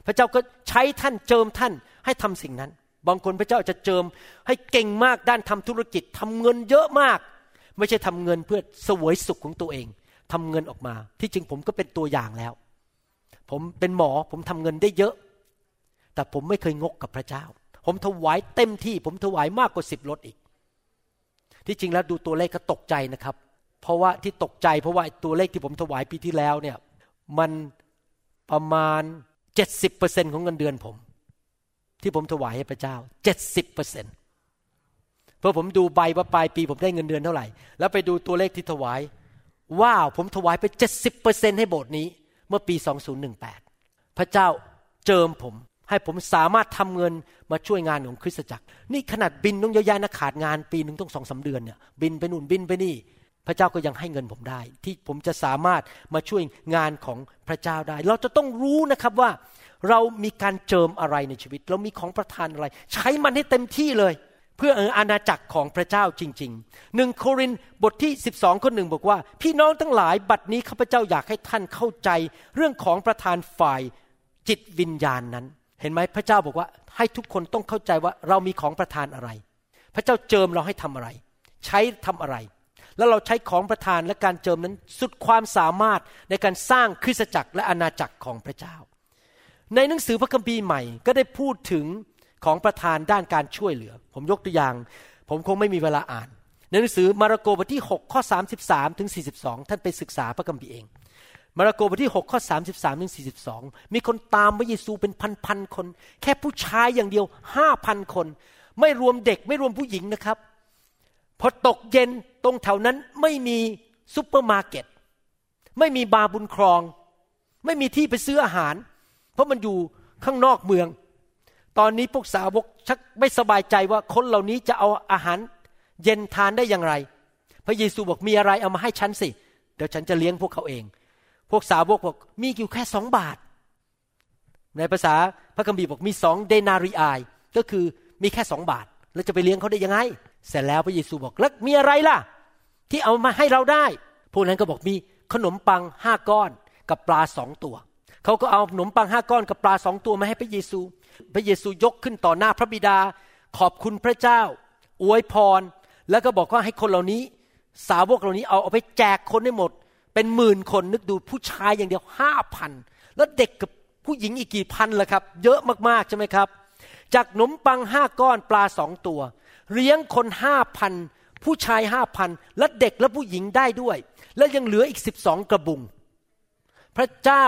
พระเจ้าก็ใช้ท่านเจิมท่านให้ทำสิ่งนั้น บางคนพระเจ้าจะเจิมให้เก่งมากด้านทำธุรกิจทำเงินเยอะมาก ไม่ใช่ทำเงินเพื่อสวยสุขของตัวเอง ทำเงินออกมา ที่จริงผมก็เป็นตัวอย่างแล้ว ผมเป็นหมอผมทำเงินได้เยอะ แต่ผมไม่เคยงกกับพระเจ้า ผมถวายเต็มที่ ผมถวายมากกว่าสิบรถอีก ที่จริงแล้วดูตัวเลขก็ตกใจนะครับ เพราะว่าที่ตกใจ เพราะว่าตัวเลขที่ผมถวายปีที่แล้วเนี่ยมันประมาณเจ็ดสิบเปอร์เซ็นของเงินเดือนผม ที่ผมถวายให้พระเจ้าเจ็ดสิบเปอร์เซ็นเพราะผมดูใบว่าปลายปีผมได้เงินเดือนเท่าไหร่ แล้วไปดูตัวเลขที่ถวาย ว้าวผมถวายไปเจ็ดสิบเปอร์เซ็นให้โบสถ์นี้ เมื่อปี 2018 พระเจ้าเจิมผมให้ผมสามารถทำเงินมาช่วยงานของคริสตจักร นี่ขนาดบินต้องเยอะแยะนะขาดงานปีหนึ่งต้องสองสาเดือนเนี่ยบินไปนู่นบินไปนี่ พระเจ้าก็ยังให้เงินผมได้ ที่ผมจะสามารถมาช่วยงานของพระเจ้าได้ เราจะต้องรู้นะครับว่า เรามีการเจิมอะไรในชีวิต เรามีของประทานอะไร ใช้มันให้เต็มที่เลย พื่ออาณาจักรของพระเจ้าจริงๆหนึ่งโครินบทที่ 12ข้อหนึ่งบอกว่า พี่น้องทั้งหลายบัดนี้ข้าพเจ้าอยากให้ท่านเข้าใจ เรื่องของประทานฝ่ายจิตวิญญาณนั้น เห็นไหมพระเจ้าบอกว่าให้ทุกคนต้องเข้าใจว่าเรามีของประทานอะไร พระเจ้าเจิมเราให้ทำอะไร ใช้ทำอะไร แล้วเราใช้ของประทานและการเจิมนั้นสุดความสามารถในการสร้างคริสตจักรและอาณาจักรของพระเจ้า ในหนังสือพระคัมภีร์ใหม่ก็ได้พูดถึง ของประทานด้านการช่วยเหลือ ผมยกตัวอย่าง ผมคงไม่มีเวลาอ่าน ในหนังสือมาระโกบทที่ 6 ข้อ 33ถึง42 ท่านไปศึกษาพระคัมภีร์เอง มาระโกบทที่ 6 ข้อ 33ถึง42 มีคนตามพระเยซูเป็นพันๆคน แค่ผู้ชายอย่างเดียว 5,000 คน ไม่รวมเด็กไม่รวมผู้หญิงนะครับ พอตกเย็นตรงแถวนั้นไม่มีซุปเปอร์มาร์เก็ตไม่มีบาร์บุญครอง ไม่มีที่ไปซื้ออาหาร เพราะมันอยู่ข้างนอกเมือง ตอนนี้พวกสาวกชักไม่สบายใจว่าคนเหล่านี้จะเอาอาหารเย็นทานได้อย่างไร พระเยซูบอกมีอะไรเอามาให้ฉันสิ เดี๋ยวฉันจะเลี้ยงพวกเขาเอง พวกสาวกบอกมีอยู่แค่สองบาท ในภาษาพระคัมภีร์บอกมีสอง denariiก็คือมีแค่สองบาท แล้วจะไปเลี้ยงเขาได้ยังไง เสร็จแล้วพระเยซูบอกแล้วมีอะไรล่ะ ที่เอามาให้เราได้ พวกนั้นก็บอกมีขนมปังห้าก้อนกับปลาสองตัว เขาก็เอาขนมปังห้าก้อนกับปลาสองตัวมาให้พระเยซู พระเยซูยกขึ้นต่อหน้าพระบิดา ขอบคุณพระเจ้า อวยพร แล้วก็บอกว่าให้คนเหล่านี้ สาวกเหล่านี้เอาเอาไปแจกคนให้หมด เป็นหมื่นคนนึกดูผู้ชายอย่างเดียวห้าพันแล้วเด็กกับผู้หญิงอีกกี่พันล่ะครับ เยอะมากๆใช่ไหมครับ จากขนมปังห้าก้อนปลาสองตัว เลี้ยงคนห้าพันผู้ชายห้าพันและเด็กและผู้หญิงได้ด้วย แล้วยังเหลืออีกสิบสองกระบุง พระเจ้า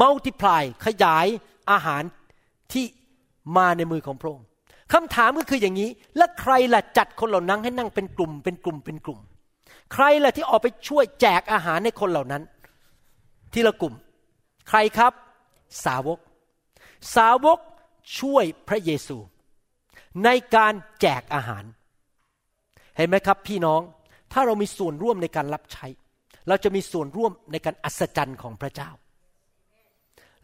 มัลติพลายขยายอาหาร ที่มาในมือของพระองค์คำถามก็คืออย่างนี้ แล้วใครล่ะจัดคนเหล่านั้นให้นั่งเป็นกลุ่ม เป็นกลุ่มเป็นกลุ่ม ใครล่ะที่ออกไปช่วยแจกอาหารให้คนเหล่านั้น ทีละกลุ่ม ใครครับ สาวก สาวกช่วยพระเยซู ในการแจกอาหาร เห็นไหมครับ พี่น้องถ้าเรามีส่วนร่วมในการรับใช้ เราจะมีส่วนร่วมในการอัศจรรย์ของพระเจ้า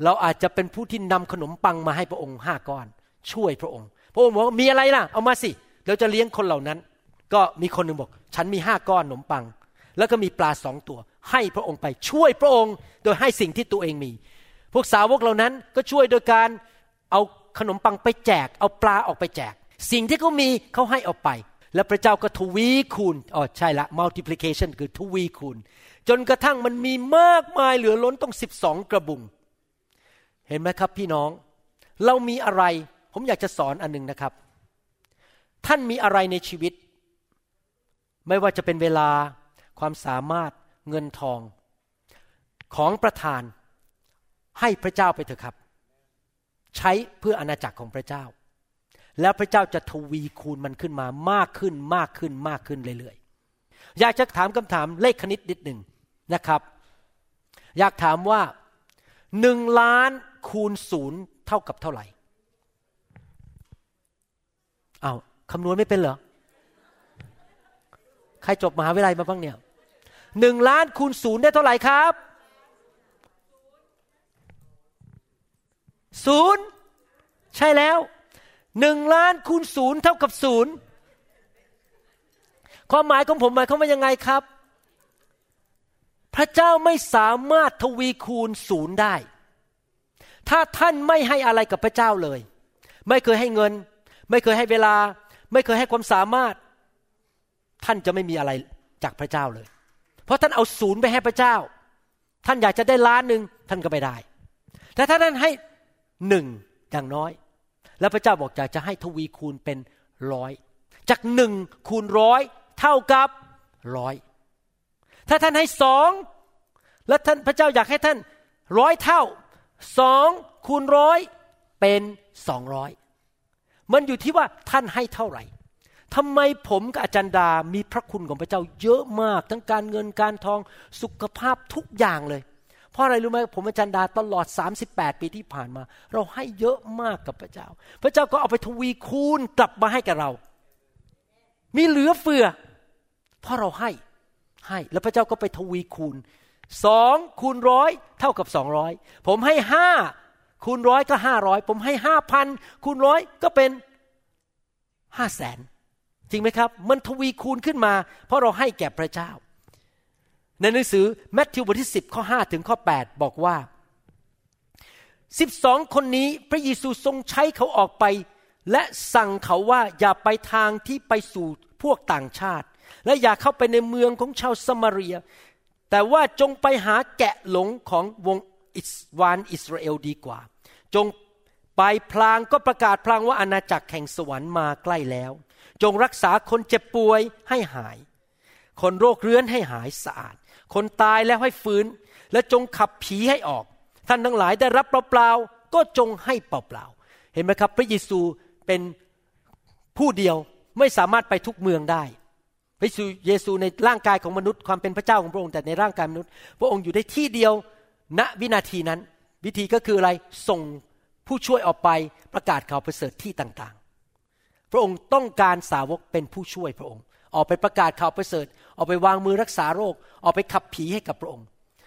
เราอาจจะเป็นผู้ที่นำขนมปังมาให้พระองค์ห้าก้อน ช่วยพระองค์ พระองค์บอกว่ามีอะไรล่ะ เอามาสิเราจะเลี้ยงคนเหล่านั้น ก็มีคนหนึ่งบอก ฉันมีห้าก้อนขนมปัง แล้วก็มีปลาสองตัว ให้พระองค์ไปช่วยพระองค์ โดยให้สิ่งที่ตัวเองมี พวกสาวกเหล่านั้นก็ช่วยโดยการเอาขนมปังไปแจก เอาปลาออกไปแจก สิ่งที่เขามีเขาให้เอาไป แล้วพระเจ้าก็ทวีคูณอ๋อใช่ละ multiplication คือทวีคูณ จนกระทั่งมันมีมากมายเหลือล้นต้องสิบสองกระบุง เห็นไหมครับพี่น้อง เรามีอะไร ผมอยากจะสอนอันหนึงนะครับ ท่านมีอะไรในชีวิต ไม่ว่าจะเป็นเวลาความสามารถเงินทอง ของประทานให้พระเจ้าไปเถอะครับ ใช้เพื่ออาณาจักรของพระเจ้า แล้วพระเจ้าจะทวีคูณมันขึ้นมามากขึ้นมากขึ้นมากขึ้นเรื่อยๆอยากจะถามคำถามเลขคณิตนิดหนึ่งนะครับ อยากถามว่าหนึ่งล้านคูณศูนย์เท่ากับเท่าไหร่อา้าวคำนวณไม่เป็นเหรอ ใครจบมหาวิทยาลัยมาบ้างเนี่ยหนึ่งล้านคูณศูนย์ได้เท่าไหร่ครับศูนย์ใช่แล้วหนึ่งล้านคูณศูนย์เท่ากับศูนย์ความหมายของผมหมายความว่ายังไงครับ พระเจ้าไม่สามารถทวีคูณศูนย์ได้ ถ้าท่านไม่ให้อะไรกับพระเจ้าเลย ไม่เคยให้เงิน ไม่เคยให้เวลา ไม่เคยให้ความสามารถ ท่านจะไม่มีอะไรจากพระเจ้าเลย เพราะท่านเอาศูนย์ไปให้พระเจ้า ท่านอยากจะได้ล้านหนึ่งท่านก็ไม่ได้ แต่ถ้าท่านให้หนึ่งอย่างน้อย แล้วพระเจ้าบอกอยากจะให้ทวีคูณเป็นร้อยจากหนึ่งคูณร้อยเท่ากับร้อยถ้าท่านให้สองแล้วท่านพระเจ้าอยากให้ท่านร้อยเท่า สองคูณร้อยเป็นสองร้อยมันอยู่ที่ว่าท่านให้เท่าไหร่ทำไมผมกับอาจารย์ดา มีพระคุณของพระเจ้าเยอะมาก ทั้งการเงินการทองสุขภาพทุกอย่างเลย เพราะอะไรรู้ไหมผมอาจารย์ดาตลอด 38 ปีที่ผ่านมา เราให้เยอะมากกับพระเจ้า พระเจ้าก็เอาไปทวีคูณกลับมาให้กับเรา มีเหลือเฟือ เพราะเราให้ให้แล้วพระเจ้าก็ไปทวีคูณ สองคูณร้อยเท่ากับสองร้อยผมให้ห้าคูณร้อยก็ห้าร้อยผมให้ห้าพันคูณร้อยก็เป็นห้าแสนจริงไหมครับ มันทวีคูณขึ้นมา เพราะเราให้แก่พระเจ้า ในหนังสือแมทธิวบทที่ 10 ข้อ 5 ถึงข้อ 8 บอกว่า 12 คนนี้พระเยซูทรงใช้เขาออกไป และสั่งเขาว่าอย่าไปทางที่ไปสู่พวกต่างชาติ และอย่าเข้าไปในเมืองของชาวสมาเรีย แต่ว่าจงไปหาแกะหลงของวงอิสวานอิสราเอลดีกว่า จงไปพลางก็ประกาศพลางว่าอาณาจักรแห่งสวรรค์มาใกล้แล้ว จงรักษาคนเจ็บป่วยให้หาย คนโรคเรื้อนให้หายสะอาด คนตายแล้วให้ฟื้น และจงขับผีให้ออก ท่านทั้งหลายได้รับเปล่าๆก็จงให้เปล่าๆเห็นไหมครับ พระเยซูเป็นผู้เดียวไม่สามารถไปทุกเมืองได้ พระเยซูในร่างกายของมนุษย์ความเป็นพระเจ้าของพระองค์แต่ในร่างกายมนุษย์ พระองค์อยู่ได้ที่เดียวณวินาทีนั้น วิธีก็คืออะไรส่งผู้ช่วยออกไปประกาศข่าวประเสริฐที่ต่างๆ พระองค์ต้องการสาวกเป็นผู้ช่วยพระองค์ ออกไปประกาศข่าวประเสริฐ ออกไปวางมือรักษาโรค ออกไปขับผีให้กับพระองค์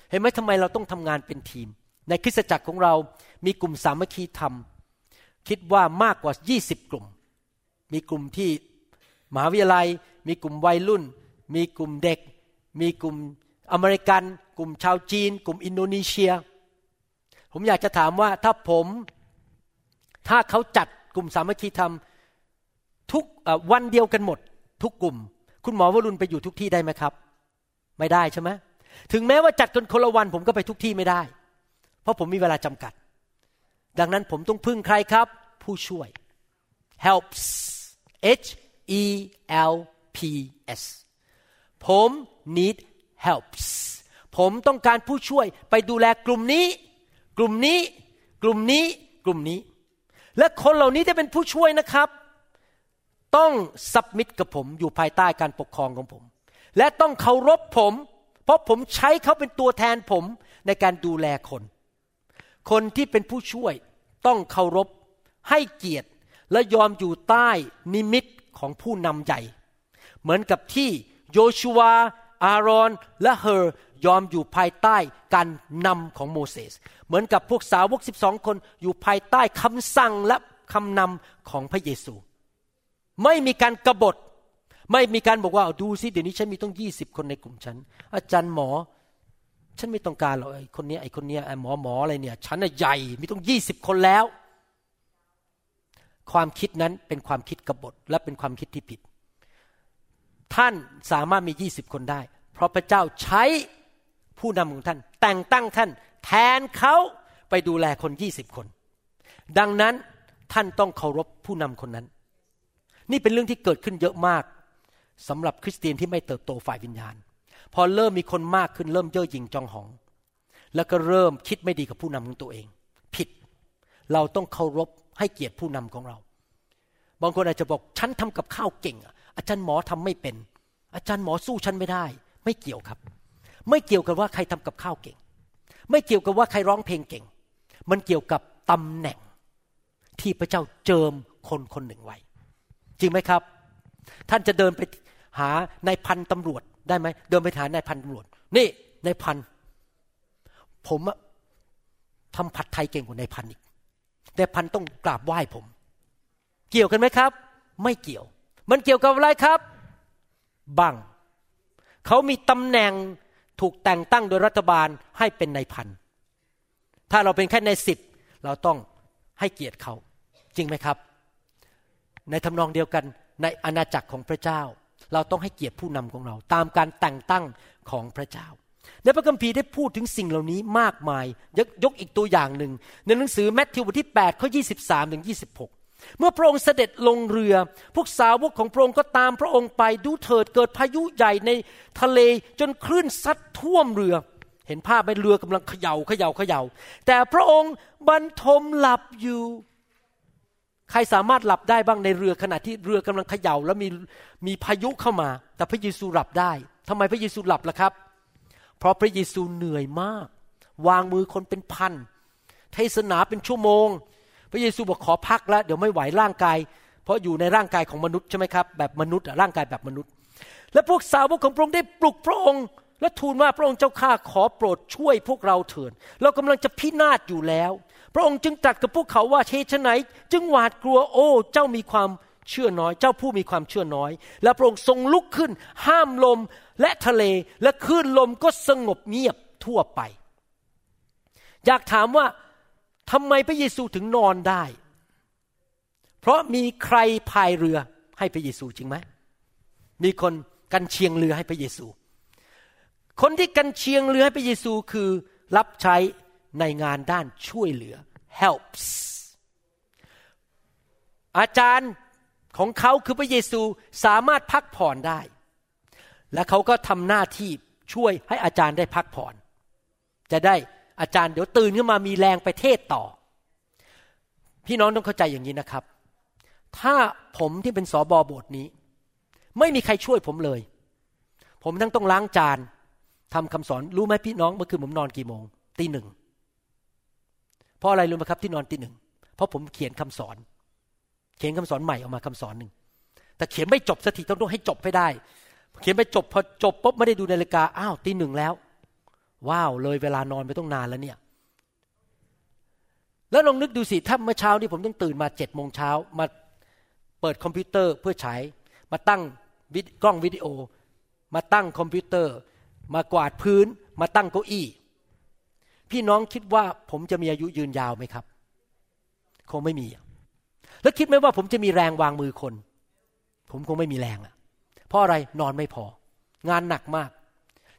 เห็นไหมทำไมเราต้องทำงานเป็นทีม ในคริสตจักรของเรามีกลุ่มสามัคคีธรรม คิดว่ามากกว่า 20 กลุ่ม มีกลุ่มที่มหาวิทยาลัย มีกลุ่มวัยรุ่น มีกลุ่มเด็ก มีกลุ่มอเมริกัน กลุ่มชาวจีน กลุ่มอินโดนีเซีย ผมอยากจะถามว่าถ้าผม ถ้าเขาจัดกลุ่มสามัคคีธรรมทุกวันเดียวกันหมด ทุกกลุ่ม คุณหมอวรุณไปอยู่ทุกที่ได้ไหมครับ ไม่ได้ใช่ไหมถึงแม้ว่าจัดกันคนละวัน ผมก็ไปทุกที่ไม่ได้ เพราะผมมีเวลาจำกัด ดังนั้นผมต้องพึ่งใครครับ ผู้ช่วย helps H E L P S ผม need helps ผมต้องการผู้ช่วยไปดูแลกลุ่มนี้ กลุ่มนี้ กลุ่มนี้ กลุ่มนี้ และคนเหล่านี้ที่เป็นผู้ช่วยนะครับ ต้องสับมิดกับผมอยู่ภายใต้การปกครองของผม และต้องเคารพผม เพราะผมใช้เขาเป็นตัวแทนผมในการดูแลคน คนที่เป็นผู้ช่วยต้องเคารพให้เกียรติและยอมอยู่ใต้นิมิตของผู้นำใหญ่ เหมือนกับที่โยชูวา อารอน และเฮอร์ยอมอยู่ภายใต้การนำของโมเสส เหมือนกับพวกสาวกสิบสองคนอยู่ภายใต้คำสั่งและคำนำของพระเยซู ไม่มีการกบฏ ไม่มีการบอกว่าเอาดูสิเดี๋ยวนี้ฉันมีต้องยี่สิบคนในกลุ่มฉัน อาจารย์หมอ ฉันไม่ต้องการหรอกไอ้คนนี้ไอ้คนนี้ไอ้หมอหมออะไรเนี่ย ฉันน่ะใหญ่มีต้องยี่สิบคนแล้ว ความคิดนั้นเป็นความคิดกบฏและเป็นความคิดที่ผิด ท่านสามารถมียี่สิบคนได้ เพราะพระเจ้าใช้ผู้นำของท่าน แต่งตั้งท่านแทนเขาไปดูแลคนยี่สิบคน ดังนั้นท่านต้องเคารพผู้นำคนนั้น นี่เป็นเรื่องที่เกิดขึ้นเยอะมากสำหรับคริสเตียนที่ไม่เติบโตฝ่ายวิญญาณ พอเริ่มมีคนมากขึ้นเริ่มเย่อหยิ่งจองหอง แล้วก็เริ่มคิดไม่ดีกับผู้นำของตัวเอง ผิดเราต้องเคารพให้เกียรติผู้นำของเรา บางคนอาจจะบอกฉันทำกับข้าวเก่งอะ อาจารย์หมอทำไม่เป็น อาจารย์หมอสู้ฉันไม่ได้ ไม่เกี่ยวครับ ไม่เกี่ยวกับว่าใครทำกับข้าวเก่ง ไม่เกี่ยวกับว่าใครร้องเพลงเก่ง มันเกี่ยวกับตำแหน่งที่พระเจ้าเจิมคนคนหนึ่งไว้ จริงไหมครับ ท่านจะเดินไปหานายพันตำรวจได้ไหมเดินไปหานายพันตำรวจ นี่นายพัน ผมอะทำผัดไทยเก่งกว่านายพันอีกนายพันต้องกราบไหว้ผม เกี่ยวกันไหมครับ ไม่เกี่ยว มันเกี่ยวกับอะไรครับ บัง เขามีตำแหน่งถูกแต่งตั้งโดยรัฐบาลให้เป็นนายพัน ถ้าเราเป็นแค่นายสิบเราต้องให้เกียรติเขา จริงไหมครับ ในทำนองเดียวกันในอาณาจักรของพระเจ้า เราต้องให้เกียรติผู้นำของเรา ตามการแต่งตั้งของพระเจ้าในพระคัมภีร์ได้พูดถึงสิ่งเหล่านี้มากมายยกยกอีกตัวอย่างหนึ่งในหนังสือแมทธิวบทที่8ข้อ23ถึง26 เมื่อพระองค์เสด็จลงเรือ พวกสาวกของพระองค์ก็ตามพระองค์ไปดูเถิดเกิดพายุใหญ่ในทะเลจนคลื่นซัดท่วมเรือ เห็นภาพไหมเรือกำลังเขย่าเขย่าเขย่า แต่พระองค์บรรทมหลับอยู่ ใครสามารถหลับได้บ้างในเรือขณะที่เรือกำลังเขย่าแล้วมีมีพายุเข้ามา แต่พระเยซูหลับได้ทำไมพระเยซูหลับล่ะครับ เพราะพระเยซูเหนื่อยมาก วางมือคนเป็นพันเทศนาเป็นชั่วโมง พระเยซูบอกขอพักแล้วเดี๋ยวไม่ไหวร่างกาย เพราะอยู่ในร่างกายของมนุษย์ใช่ไหมครับแบบมนุษย์ร่างกายแบบมนุษย์ และพวกสาวกของพระองค์ได้ปลุกพระองค์ และทูลว่าพระองค์เจ้าข้าขอโปรดช่วยพวกเราเถิดเรากำลังจะพินาศอยู่แล้ว พระองค์จึงตรัสกับพวกเขาว่าเชชไหน จึงหวาดกลัวโอ้เจ้ามีความเชื่อน้อย เจ้าผู้มีความเชื่อน้อย และพระองค์ทรงลุกขึ้น ห้ามลมและทะเลและคลื่นลมก็สงบเงียบทั่วไป อยากถามว่า ทำไมพระเยซูถึงนอนได้ เพราะมีใครพายเรือให้พระเยซูจริงไหม มีคนกันเชียงเรือให้พระเยซู คนที่กันเชียงเรือให้พระเยซูคือรับใช้ในงานด้านช่วยเหลือ helps อาจารย์ของเขาคือพระเยซูสามารถพักผ่อนได้ และเขาก็ทำหน้าที่ช่วยให้อาจารย์ได้พักผ่อน จะได้ อาจารย์เดี๋ยวตื่นขึ้นมามีแรงไปเทศต่อ พี่น้องต้องเข้าใจอย่างนี้นะครับ ถ้าผมที่เป็นสอบอโบสถ์นี้ ไม่มีใครช่วยผมเลย ผมทั้งต้องล้างจานทำคำสอนรู้ไหมพี่น้องเมื่อคืนผมนอนกี่โมงตีหนึ่งเพราะอะไรรู้ไหมครับที่นอนตีหนึ่งเพราะผมเขียนคำสอน เขียนคำสอนใหม่ออกมาคำสอนหนึ่งแต่เขียนไม่จบสักทีต้องต้องให้จบให้ได้ เขียนไปจบพอจบปุ๊บไม่ได้ดูนาฬิกาอ้าวตีหนึ่งแล้ว ว้าวเลยเวลานอนไปต้องนานแล้วเนี่ย แล้วลองนึกดูสิ ถ้าเมื่อเช้านี้ผมต้องตื่นมาเจ็ดโมงเช้ามาเปิดคอมพิวเตอร์เพื่อใช้มาตั้งกล้องวิดีโอ มาตั้งคอมพิวเตอร์ มากวาดพื้น มาตั้งเก้าอี้ พี่น้องคิดว่าผมจะมีอายุยืนยาวไหมครับ คงไม่มี แล้วคิดไหมว่าผมจะมีแรงวางมือคน ผมคงไม่มีแรงอะเพราะอะไรนอนไม่พอ งานหนักมาก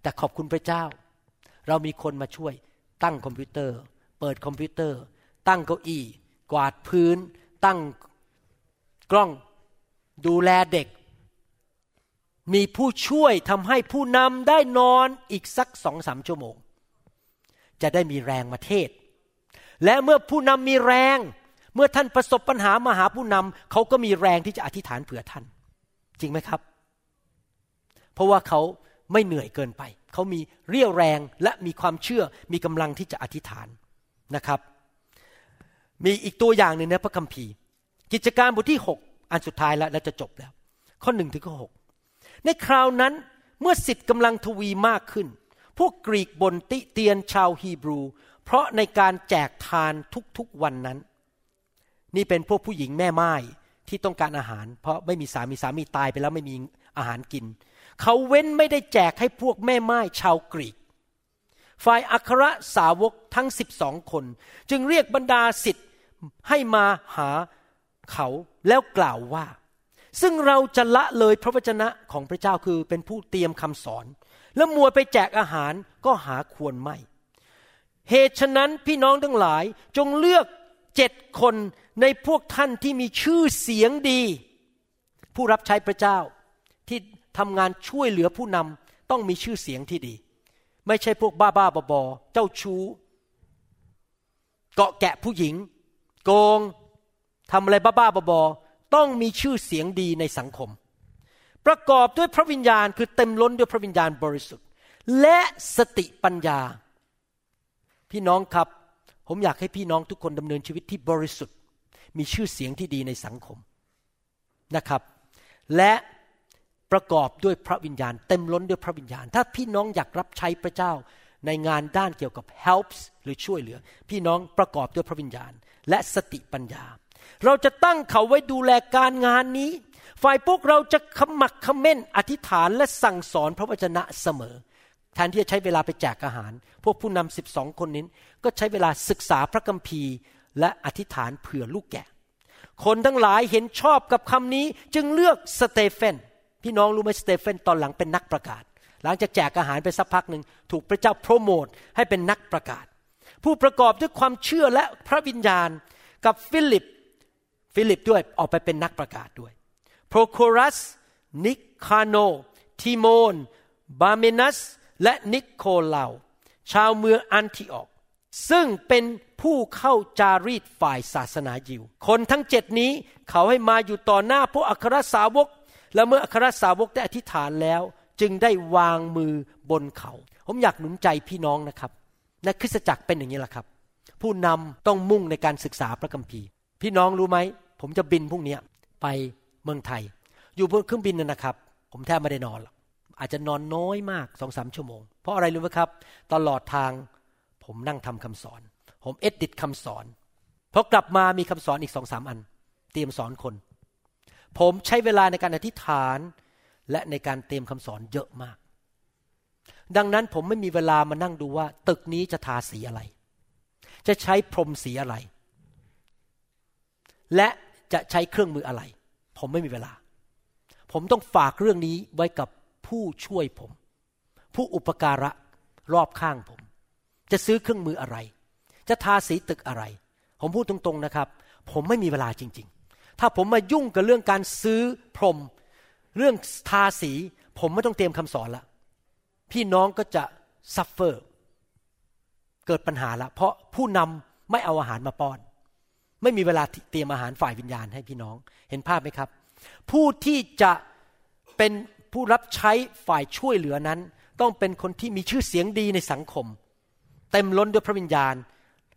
แต่ขอบคุณพระเจ้า เรามีคนมาช่วย ตั้งคอมพิวเตอร์ เปิดคอมพิวเตอร์ ตั้งเก้าอี้ กวาดพื้น ตั้งกล้องดูแลเด็ก มีผู้ช่วยทำให้ผู้นำได้นอนอีกสักสองสามชั่วโมง จะได้มีแรงมาเทศ และเมื่อผู้นำมีแรง เมื่อท่านประสบปัญหามาหาผู้นำเขาก็มีแรงที่จะอธิษฐานเผื่อท่าน จริงไหมครับ เพราะว่าเขาไม่เหนื่อยเกินไป เขามีเรี่ยวแรงและมีความเชื่อมีกำลังที่จะอธิษฐานนะครับ มีอีกตัวอย่างหนึ่งในพระคัมภีร์ กิจการบทที่ 6 อันสุดท้ายแล้วและจะจบแล้ว ข้อหนึ่งถึงข้อหในคราวนั้นเมื่อสิทธิ์กำลังทวีมากขึ้น พวกกรีกบนติเตียนชาวฮีบรู เพราะในการแจกทานทุกๆวันนั้น นี่เป็นพวกผู้หญิงแม่ไม้ที่ต้องการอาหาร เพราะไม่มีสามีสามีตายไปแล้วไม่มีอาหารกิน เขาเว้นไม่ได้แจกให้พวกแม่ไม้ชาวกรีก ฝ่ายอัครสาวกทั้งสิบสองคน จึงเรียกบรรดาสิทธิ์ให้มาหาเขาแล้วกล่าวว่า ซึ่งเราจะละเลยพระวจนะของพระเจ้าคือเป็นผู้เตรียมคำสอน แล้วมัวไปแจกอาหารก็หาควรไม่เหตุฉะนั้นพี่น้องทั้งหลายจงเลือกเจ็ดคนในพวกท่านที่มีชื่อเสียงดี ผู้รับใช้พระเจ้าที่ ทำงานช่วยเหลือผู้นำต้องมีชื่อเสียงที่ดี ไม่ใช่พวกบ้าบ้าบอๆเจ้าชู้ เกาะแกะผู้หญิง โกงทำอะไรบ้าๆบอๆต้องมีชื่อเสียงดีในสังคม ประกอบด้วยพระวิญญาณคือเต็มล้นด้วยพระวิญญาณบริสุทธิ์ และสติปัญญา พี่น้องครับ ผมอยากให้พี่น้องทุกคนดำเนินชีวิตที่บริสุทธิ์ มีชื่อเสียงที่ดีในสังคมนะครับ และ ประกอบด้วยพระวิญญาณ เต็มล้นด้วยพระวิญญาณ ถ้าพี่น้องอยากรับใช้พระเจ้าในงานด้านเกี่ยวกับ helps หรือช่วยเหลือ พี่น้องประกอบด้วยพระวิญญาณ และสติปัญญา เราจะตั้งเขาไว้ดูแลการงานนี้ ฝ่ายพวกเราจะขมักขม้นอธิษฐานและสั่งสอนพระวจนะเสมอ แทนที่จะใช้เวลาไปแจกอาหาร พวกผู้นำสิบสองคนนี้ ก็ใช้เวลาศึกษาพระคัมภีร์ และอธิษฐานเผื่อลูกแกะ คนทั้งหลายเห็นชอบกับคำนี้จึงเลือกสเตเฟน พี่น้องรู้ไหมสเตเฟนตอนหลังเป็นนักประกาศ หลังจากแจกอาหารไปสักพักหนึ่งถูกพระเจ้าโปรโมทให้เป็นนักประกาศ ผู้ประกอบด้วยความเชื่อและพระวิญญาณกับฟิลิป ฟิลิปด้วยออกไปเป็นนักประกาศด้วยโปรโครัส นิคาโน ทิโมน บาเมนัส และนิโคลาชาวเมืองอันทิออก ซึ่งเป็นผู้เข้าจารีตฝ่ายศาสนายิว คนทั้งเจ็ดนี้เขาให้มาอยู่ต่อหน้าพวกอัครสาวก และเมื่ออัครสาวกได้อธิษฐานแล้ว จึงได้วางมือบนเขา ผมอยากหนุนใจพี่น้องนะครับในคริสตจักรเป็นอย่างนี้แหละครับ ผู้นำต้องมุ่งในการศึกษาพระคัมภีร์ พี่น้องรู้ไหม ผมจะบินพรุ่งนี้ไปเมืองไทย อยู่บนเครื่องบินนนะครับ ผมแทบไม่ได้นอนหรอกอาจจะนอนน้อยมากสองสามชั่วโมง เพราะอะไรรู้ไหมครับ ตลอดทางผมนั่งทำคำสอน ผมเอ็ดดิตคำสอนพอกลับมามีคำสอนอีกสองสามอัน เตรียมสอนคน ผมใช้เวลาในการอธิษฐาน และในการเตรียมคำสอนเยอะมาก ดังนั้นผมไม่มีเวลามานั่งดูว่า ตึกนี้จะทาสีอะไร จะใช้พรมสีอะไร และจะใช้เครื่องมืออะไร ผมไม่มีเวลา ผมต้องฝากเรื่องนี้ไว้กับผู้ช่วยผม ผู้อุปการะรอบข้างผม จะซื้อเครื่องมืออะไร จะทาสีตึกอะไร ผมพูดตรงๆนะครับ ผมไม่มีเวลาจริง ๆ ถ้าผมมายุ่งกับเรื่องการซื้อพรม เรื่องทาสี ผมไม่ต้องเตรียมคำสอนละ พี่น้องก็จะ suffer เกิดปัญหาละ เพราะผู้นำไม่เอาอาหารมาป้อน ไม่มีเวลาเตรียมอาหารฝ่ายวิญญาณให้พี่น้อง เห็นภาพไหมครับ ผู้ที่จะเป็นผู้รับใช้ฝ่ายช่วยเหลือนั้น ต้องเป็นคนที่มีชื่อเสียงดีในสังคม เต็มล้นด้วยพระวิญญาณ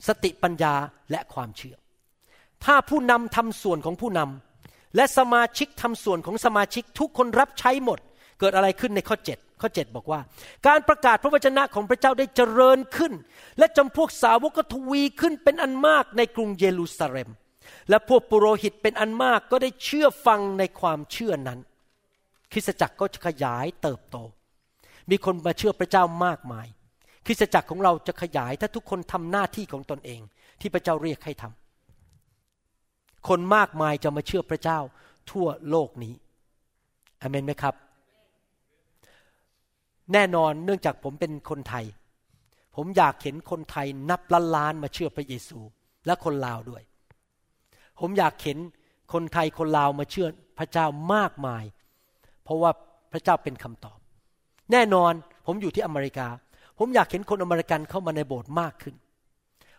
สติปัญญาและความเชื่อ ถ้าผู้นำทำส่วนของผู้นำและสมาชิกทำส่วนของสมาชิกทุกคนรับใช้หมด เกิดอะไรขึ้นในข้อ 7 ข้อ 7 บอกว่า การประกาศพระวจนะของพระเจ้าได้เจริญขึ้น และจำพวกสาวกก็ทวีขึ้นเป็นอันมากในกรุงเยรูซาเล็ม และพวกปุโรหิตเป็นอันมากก็ได้เชื่อฟังในความเชื่อนั้น คริสตจักรก็จะขยายเติบโต มีคนมาเชื่อพระเจ้ามากมาย คริสตจักรของเราจะขยายถ้าทุกคนทำหน้าที่ของตนเอง ที่พระเจ้าเรียกให้ทำ คนมากมายจะมาเชื่อพระเจ้าทั่วโลกนี้อเมนไหมครับ แน่นอนเนื่องจากผมเป็นคนไทย ผมอยากเห็นคนไทยนับล้านล้านมาเชื่อพระเยซู และคนลาวด้วย ผมอยากเห็นคนไทยคนลาวมาเชื่อพระเจ้ามากมาย เพราะว่าพระเจ้าเป็นคำตอบ แน่นอนผมอยู่ที่อเมริกา ผมอยากเห็นคนอเมริกันเข้ามาในโบสถ์มากขึ้น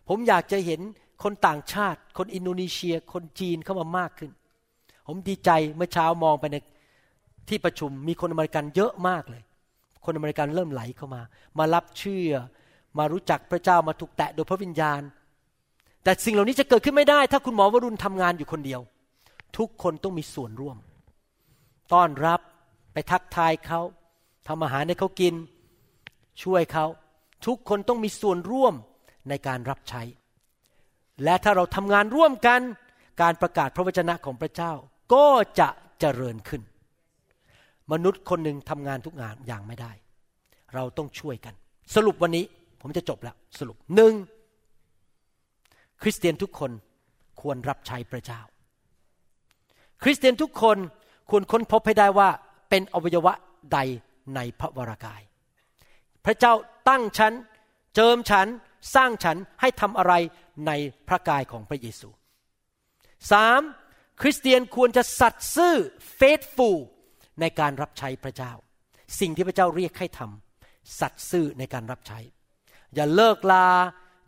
ผมอยากจะเห็น คนต่างชาติ คนอินโดนีเซีย คนจีนเข้ามามากขึ้น ผมดีใจเมื่อเช้ามองไปในที่ประชุมมีคนอเมริกันเยอะมากเลย คนอเมริกันเริ่มไหลเข้ามา มารับเชื่อ มารู้จักพระเจ้ามาถูกแตะโดยพระวิญญาณ แต่สิ่งเหล่านี้จะเกิดขึ้นไม่ได้ ถ้าคุณหมอวรุณทำงานอยู่คนเดียว ทุกคนต้องมีส่วนร่วม ต้อนรับไปทักทายเขาทำอาหารให้เขากิน ช่วยเขา ทุกคนต้องมีส่วนร่วมในการรับใช้ และถ้าเราทำงานร่วมกันการประกาศพระวจนะของพระเจ้าก็จะเจริญขึ้น มนุษย์คนหนึ่งทำงานทุกงานอย่างไม่ได้ เราต้องช่วยกัน สรุปวันนี้ผมจะจบแล้วสรุปหนึ่งคริสเตียนทุกคนควรรับใช้พระเจ้า คริสเตียนทุกคนควรค้นพบให้ได้ว่าเป็นอวัยวะใดในพระวรากาย พระเจ้าตั้งฉัน เจิมฉัน สร้างฉันให้ทำอะไร ในพระกายของพระเยซูสามคริสเตียนควรจะสัตย์ซื่อ faithful ในการรับใช้พระเจ้า สิ่งที่พระเจ้าเรียกให้ทำสัตย์ซื่อในการรับใช้ อย่าเลิกลา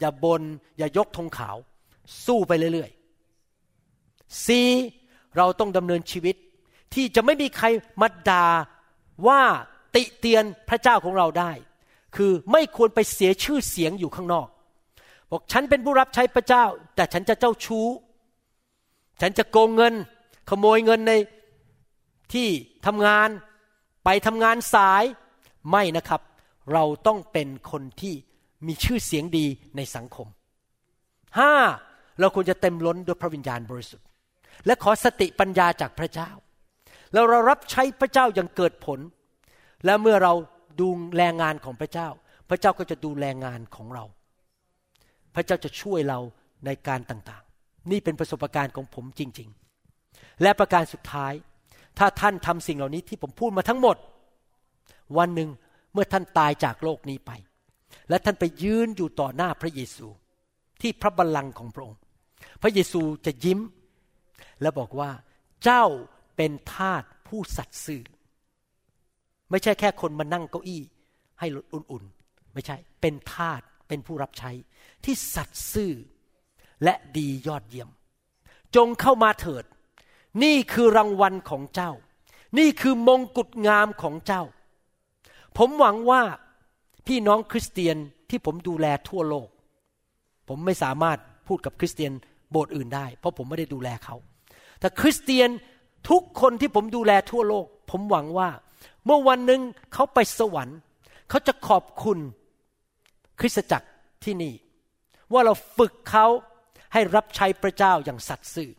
อย่าบนอย่ายกธงขาว สู้ไปเรื่อยๆสี่เราต้องดำเนินชีวิต ที่จะไม่มีใครมาด่าว่าติเตียนพระเจ้าของเราได้ คือไม่ควรไปเสียชื่อเสียงอยู่ข้างนอก บอกฉันเป็นผู้รับใช้พระเจ้า แต่ฉันจะเจ้าชู้ ฉันจะโกงเงิน ขโมยเงินในที่ทำงานไปทำงานสายไม่นะครับ เราต้องเป็นคนที่มีชื่อเสียงดีในสังคมห้าเราควรจะเต็มล้นด้วยพระวิญญาณบริสุทธิ์ และขอสติปัญญาจากพระเจ้า แล้วเรารับใช้พระเจ้าอย่างเกิดผล และเมื่อเราดูแลงานของพระเจ้า พระเจ้าก็จะดูแลงานของเรา ระเจ้าจะช่วยเราในการต่างๆ นี่เป็นประสบการณ์ของผมจริง ๆ และประการสุดท้าย ถ้าท่านทำสิ่งเหล่านี้ที่ผมพูดมาทั้งหมด วันหนึ่งเมื่อท่านตายจากโลกนี้ไป และท่านไปยืนอยู่ต่อหน้าพระเยซูที่พระบัลลังก์ของพระองค์ พระเยซูจะยิ้ม และบอกว่าเจ้าเป็นทาสผู้สัตย์ซื่อ ไม่ใช่แค่คนมานั่งเก้าอี้ให้อุ่นๆ ไม่ใช่ เป็นทาส เป็นผู้รับใช้ ที่สัตย์ซื่อและดียอดเยี่ยม จงเข้ามาเถิด นี่คือรางวัลของเจ้า นี่คือมงกุฎงามของเจ้า ผมหวังว่าพี่น้องคริสเตียนที่ผมดูแลทั่วโลก ผมไม่สามารถพูดกับคริสเตียนโบสถ์อื่นได้ เพราะผมไม่ได้ดูแลเขา แต่คริสเตียนทุกคนที่ผมดูแลทั่วโลก ผมหวังว่า เมื่อวันหนึ่งเขาไปสวรรค์ เขาจะขอบคุณ คริสตจักรที่นี่ ว่าเราฝึกเขาให้รับใช้พระเจ้าอย่างสัตย์ซื่อ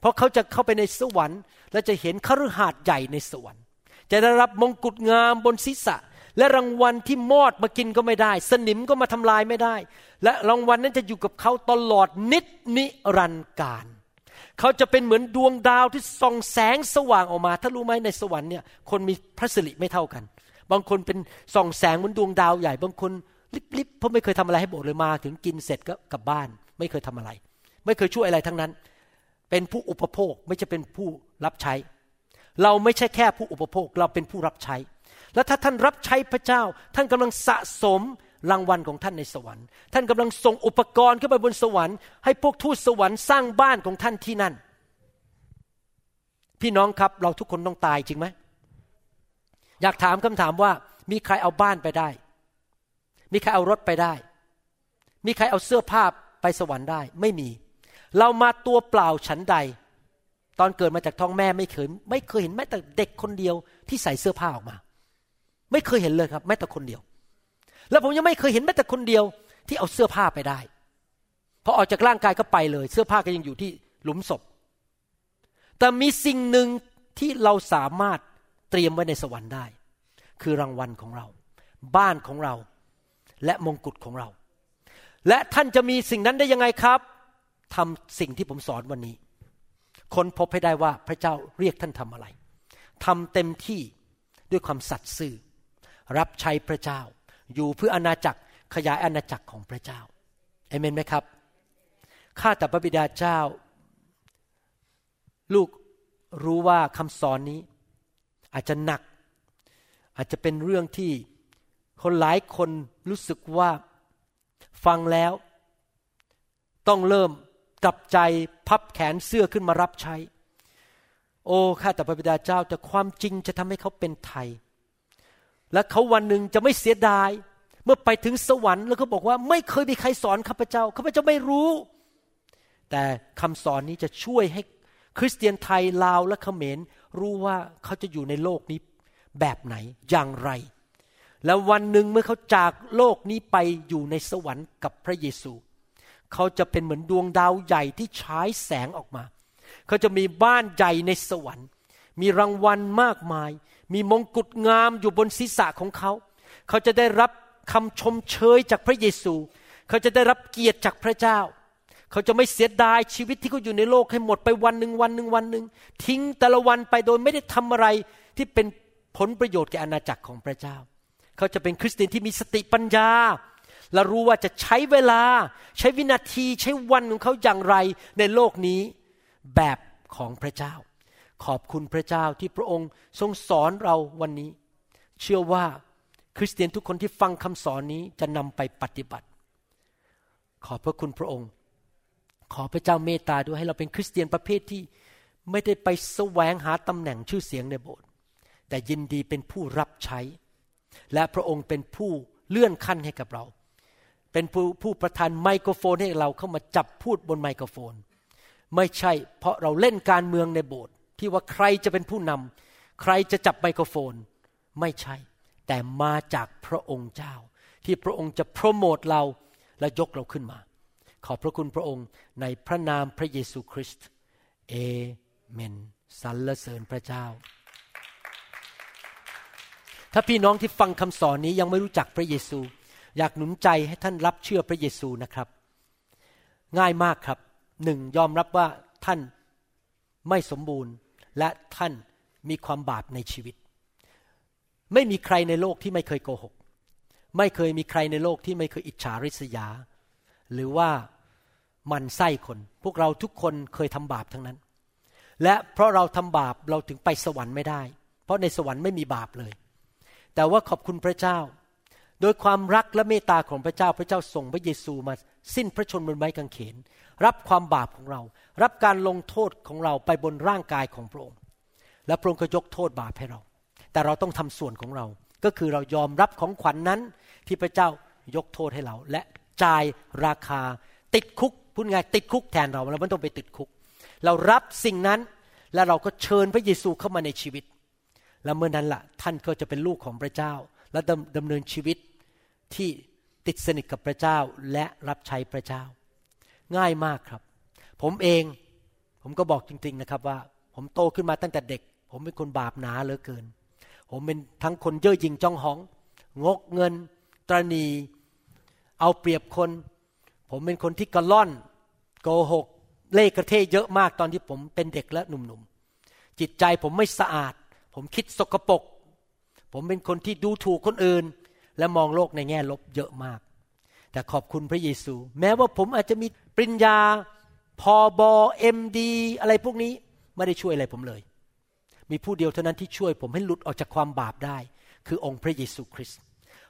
เพราะเขาจะเข้าไปในสวรรค์ และจะเห็นคฤหาสน์ใหญ่ในสวรรค์ จะได้รับมงกุฎงามบนศีรษะ และรางวัลที่มอดมากินก็ไม่ได้ สนิมก็มาทำลายไม่ได้ และรางวัลนั้นจะอยู่กับเขาตลอดนิดนิรันดร์การเขาจะเป็นเหมือนดวงดาวที่ส่องแสงสว่างออกมา ถ้ารู้ไหมในสวรรค์เนี่ยคนมีพระสิริไม่เท่ากัน บางคนเป็นส่องแสงเหมือนดวงดาวใหญ่ บางคน ลิบๆเพราะไม่เคยทำอะไรให้โบสถ์เลยมา ถึงกินเสร็จก็กลับบ้าน ไม่เคยทำอะไร ไม่เคยช่วยอะไรทั้งนั้น เป็นผู้อุปโภคไม่ใช่เป็นผู้รับใช้ เราไม่ใช่แค่ผู้อุปโภคเราเป็นผู้รับใช้ แล้วถ้าท่านรับใช้พระเจ้า ท่านกำลังสะสมรางวัลของท่านในสวรรค์ ท่านกำลังส่งอุปกรณ์ขึ้นไปบนสวรรค์ให้พวกทูตสวรรค์สร้างบ้านของท่านที่นั่น พี่น้องครับเราทุกคนต้องตายจริงไหมอยากถามคำถามว่ามีใครเอาบ้านไปได้ มีใครเอารถไปได้ มีใครเอาเสื้อผ้าไปสวรรค์ได้ ไม่มี เรามาตัวเปล่าฉันใด ตอนเกิดมาจากท้องแม่ไม่เคย ไม่เคยเห็นแม้แต่เด็กคนเดียวที่ใส่เสื้อผ้าออกมา ไม่เคยเห็นเลยครับ แม้แต่คนเดียว แล้วผมยังไม่เคยเห็นแม้แต่คนเดียวที่เอาเสื้อผ้าไปได้พอออกจากร่างกายก็ไปเลย เสื้อผ้าก็ยังอยู่ที่หลุมศพ แต่มีสิ่งหนึ่งที่เราสามารถเตรียมไว้ในสวรรค์ได้ คือรางวัลของเรา บ้านของเรา และมงกุฎของเรา และท่านจะมีสิ่งนั้นได้ยังไงครับทำสิ่งที่ผมสอนวันนี้คนพบให้ได้ว่าพระเจ้าเรียกท่านทำอะไรทำเต็มที่ด้วยความสัตย์ซื่อ รับใช้พระเจ้า อยู่เพื่ออาณาจักรขยายอาณาจักรของพระเจ้าเอเมนไหมครับข้าแต่พระบิดาเจ้า ลูกรู้ว่าคำสอนนี้ อาจจะหนัก อาจจะเป็นเรื่องที่ คนหลายคนรู้สึกว่าฟังแล้ว ต้องเริ่มกลับใจพับแขนเสื้อขึ้นมารับใช้ โอ้ข้าแต่พระบิดาเจ้าแต่ความจริงจะทำให้เขาเป็นไทย และเขาวันหนึ่งจะไม่เสียดาย เมื่อไปถึงสวรรค์แล้วเขาบอกว่าไม่เคยมีใครสอนข้าพเจ้าข้าพเจ้าไม่รู้ แต่คำสอนนี้จะช่วยให้คริสเตียนไทยลาวและเขมรรู้ว่าเขาจะอยู่ในโลกนี้แบบไหนอย่างไร แล้ววันหนึ่งเมื่อเขาจากโลกนี้ไปอยู่ในสวรรค์กับพระเยซู เขาจะเป็นเหมือนดวงดาวใหญ่ที่ฉายแสงออกมา เขาจะมีบ้านใหญ่ในสวรรค์ มีรางวัลมากมาย มีมงกุฎงามอยู่บนศีรษะของเขา เขาจะได้รับคำชมเชยจากพระเยซู เขาจะได้รับเกียรติจากพระเจ้า เขาจะไม่เสียดายชีวิตที่เขาอยู่ในโลกให้หมดไปวันหนึ่งวันหนึ่งวันหนึ่งทิ้งแต่ละวันไปโดยไม่ได้ทำอะไรที่เป็นผลประโยชน์แก่อาณาจักรของพระเจ้า เขาจะเป็นคริสเตียนที่มีสติปัญญา และรู้ว่าจะใช้เวลา ใช้วินาทีใช้วันของเขาอย่างไรในโลกนี้ แบบของพระเจ้า ขอบคุณพระเจ้าที่พระองค์ทรงสอนเราวันนี้ เชื่อว่าคริสเตียนทุกคนที่ฟังคำสอนนี้จะนำไปปฏิบัติ ขอบพระคุณพระองค์ ขอพระเจ้าเมตตาด้วยให้เราเป็นคริสเตียนประเภทที่ไม่ได้ไปแสวงหาตำแหน่งชื่อเสียงในโบสถ์แต่ยินดีเป็นผู้รับใช้ และพระองค์เป็นผู้เลื่อนขั้นให้กับเรา เป็นผู้ผู้ประทานไมโครโฟนให้เราเข้ามาจับพูดบนไมโครโฟน ไม่ใช่เพราะเราเล่นการเมืองในโบสถ์ที่ว่าใครจะเป็นผู้นำใครจะจับไมโครโฟน ไม่ใช่ แต่มาจากพระองค์เจ้า ที่พระองค์จะโปรโมทเราและยกเราขึ้นมา ขอบพระคุณพระองค์ในพระนามพระเยซูคริสต์เอเมนสรรเสริญพระเจ้า ถ้าพี่น้องที่ฟังคำสอนนี้ยังไม่รู้จักพระเยซู อยากหนุนใจให้ท่านรับเชื่อพระเยซูนะครับ ง่ายมากครับหนึ่งยอมรับว่าท่านไม่สมบูรณ์และท่านมีความบาปในชีวิต ไม่มีใครในโลกที่ไม่เคยโกหก ไม่เคยมีใครในโลกที่ไม่เคยอิจฉาริษยา หรือว่ามันไส้คน พวกเราทุกคนเคยทำบาปทั้งนั้น และเพราะเราทำบาปเราถึงไปสวรรค์ไม่ได้ เพราะในสวรรค์ไม่มีบาปเลย แต่ว่าขอบคุณพระเจ้า โดยความรักและเมตตาของพระเจ้าพระเจ้าส่งพระเยซูมา สิ้นพระชนม์บนไม้กางเขน รับความบาปของเรา รับการลงโทษของเราไปบนร่างกายของพระองค์ และพระองค์ก็ยกโทษบาปให้เรา แต่เราต้องทำส่วนของเรา ก็คือเรายอมรับของขวัญนนั้นที่พระเจ้ายกโทษให้เรา และจ่ายราคาติดคุกพูดง่ายติดคุกแทนเราเราไม่ต้องไปติดคุก เรารับสิ่งนั้นและเราก็เชิญพระเยซูเข้ามาในชีวิต แล้วเมื่อนั้นละ่ะท่านก็จะเป็นลูกของพระเจ้า และดำดำเนินชีวิตที่ติดสนิทกับพระเจ้าและรับใช้พระเจ้า ง่ายมากครับ ผมเองผมก็บอกจริง ๆนะครับว่า ผมโตขึ้นมาตั้งแต่เด็ก ผมเป็นคนบาปหนาเหลือเกิน ผมเป็นทั้งคนเย่อหยิ่งจ้องหอง งกเงิน ตรณี เอาเปรียบคน ผมเป็นคนที่กระล่อนโกหก เล่กระเทยเยอะมากตอนที่ผมเป็นเด็กและหนุ่มๆจิตใจผมไม่สะอาด ผมคิดสกปรกผมเป็นคนที่ดูถูกคนอื่น และมองโลกในแง่ลบเยอะมาก แต่ขอบคุณพระเยซู แม้ว่าผมอาจจะมีปริญญาพอบอเอ็มดีอะไรพวกนี้ไม่ได้ช่วยอะไรผมเลย มีผู้เดียวเท่านั้นที่ช่วย ผมให้หลุดออกจากความบาปได้ คือองค์พระเยซูคริสต์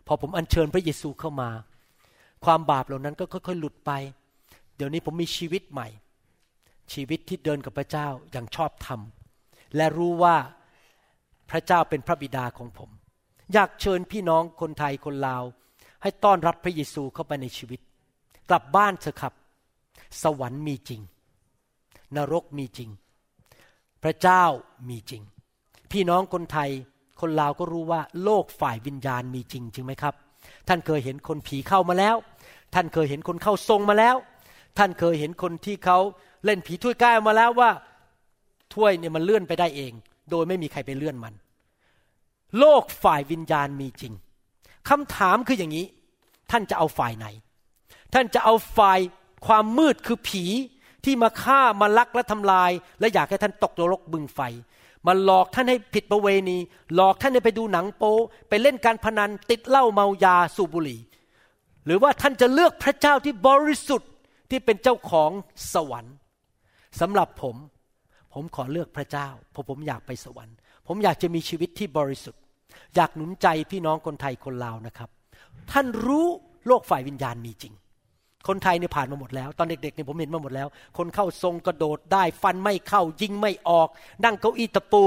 พอผมอัญเชิญพระเยซูเข้ามา ความบาปเหล่านั้นก็ค่อยๆ หลุดไป เดี๋ยวนี้ผมมีชีวิตใหม่ ชีวิตที่เดินกับพระเจ้าอย่างชอบธรรมและรู้ว่า พระเจ้าเป็นพระบิดาของผม อยากเชิญพี่น้องคนไทยคนลาว ให้ต้อนรับพระเยซูเข้าไปในชีวิต กลับบ้านเถอะครับ สวรรค์มีจริง นรกมีจริง พระเจ้ามีจริง พี่น้องคนไทยคนลาวก็รู้ว่าโลกฝ่ายวิญญาณมีจริงจริงไหมครับ ท่านเคยเห็นคนผีเข้ามาแล้ว ท่านเคยเห็นคนเข้าทรงมาแล้ว ท่านเคยเห็นคนที่เขาเล่นผีถ้วยแก้ายมาแล้วว่าถ้วยเนี่ยมันเลื่อนไปได้เอง โดยไม่มีใครไปเลื่อนมัน โลกฝ่ายวิญญาณมีจริงคำถามคืออย่างนี้ ท่านจะเอาฝ่ายไหน ท่านจะเอาฝ่ายความมืดคือผีที่มาฆ่ามาลักและทำลาย และอยากให้ท่านตกนรกบึงไฟมาหลอกท่านให้ผิดประเวณี หลอกท่านให้ไปดูหนังโป๊ไปเล่นการพนันติดเหล้าเมายาสูบบุหรี่ หรือว่าท่านจะเลือกพระเจ้าที่บริสุทธิ์ที่เป็นเจ้าของสวรรค์สำหรับผม ผมขอเลือกพระเจ้า เพราะผมอยากไปสวรรค์ ผมอยากจะมีชีวิตที่บริสุทธิ์ อยากหนุนใจพี่น้องคนไทยคนลาวนะครับ ท่านรู้โลกฝ่ายวิญญาณมีจริง คนไทยเนี่ยผ่านมาหมดแล้ว ตอนเด็กๆเนี่ยผมเห็นมาหมดแล้ว คนเข้าทรงกระโดดได้ฟันไม่เข้ายิงไม่ออก นั่งเก้าอี้ตะปู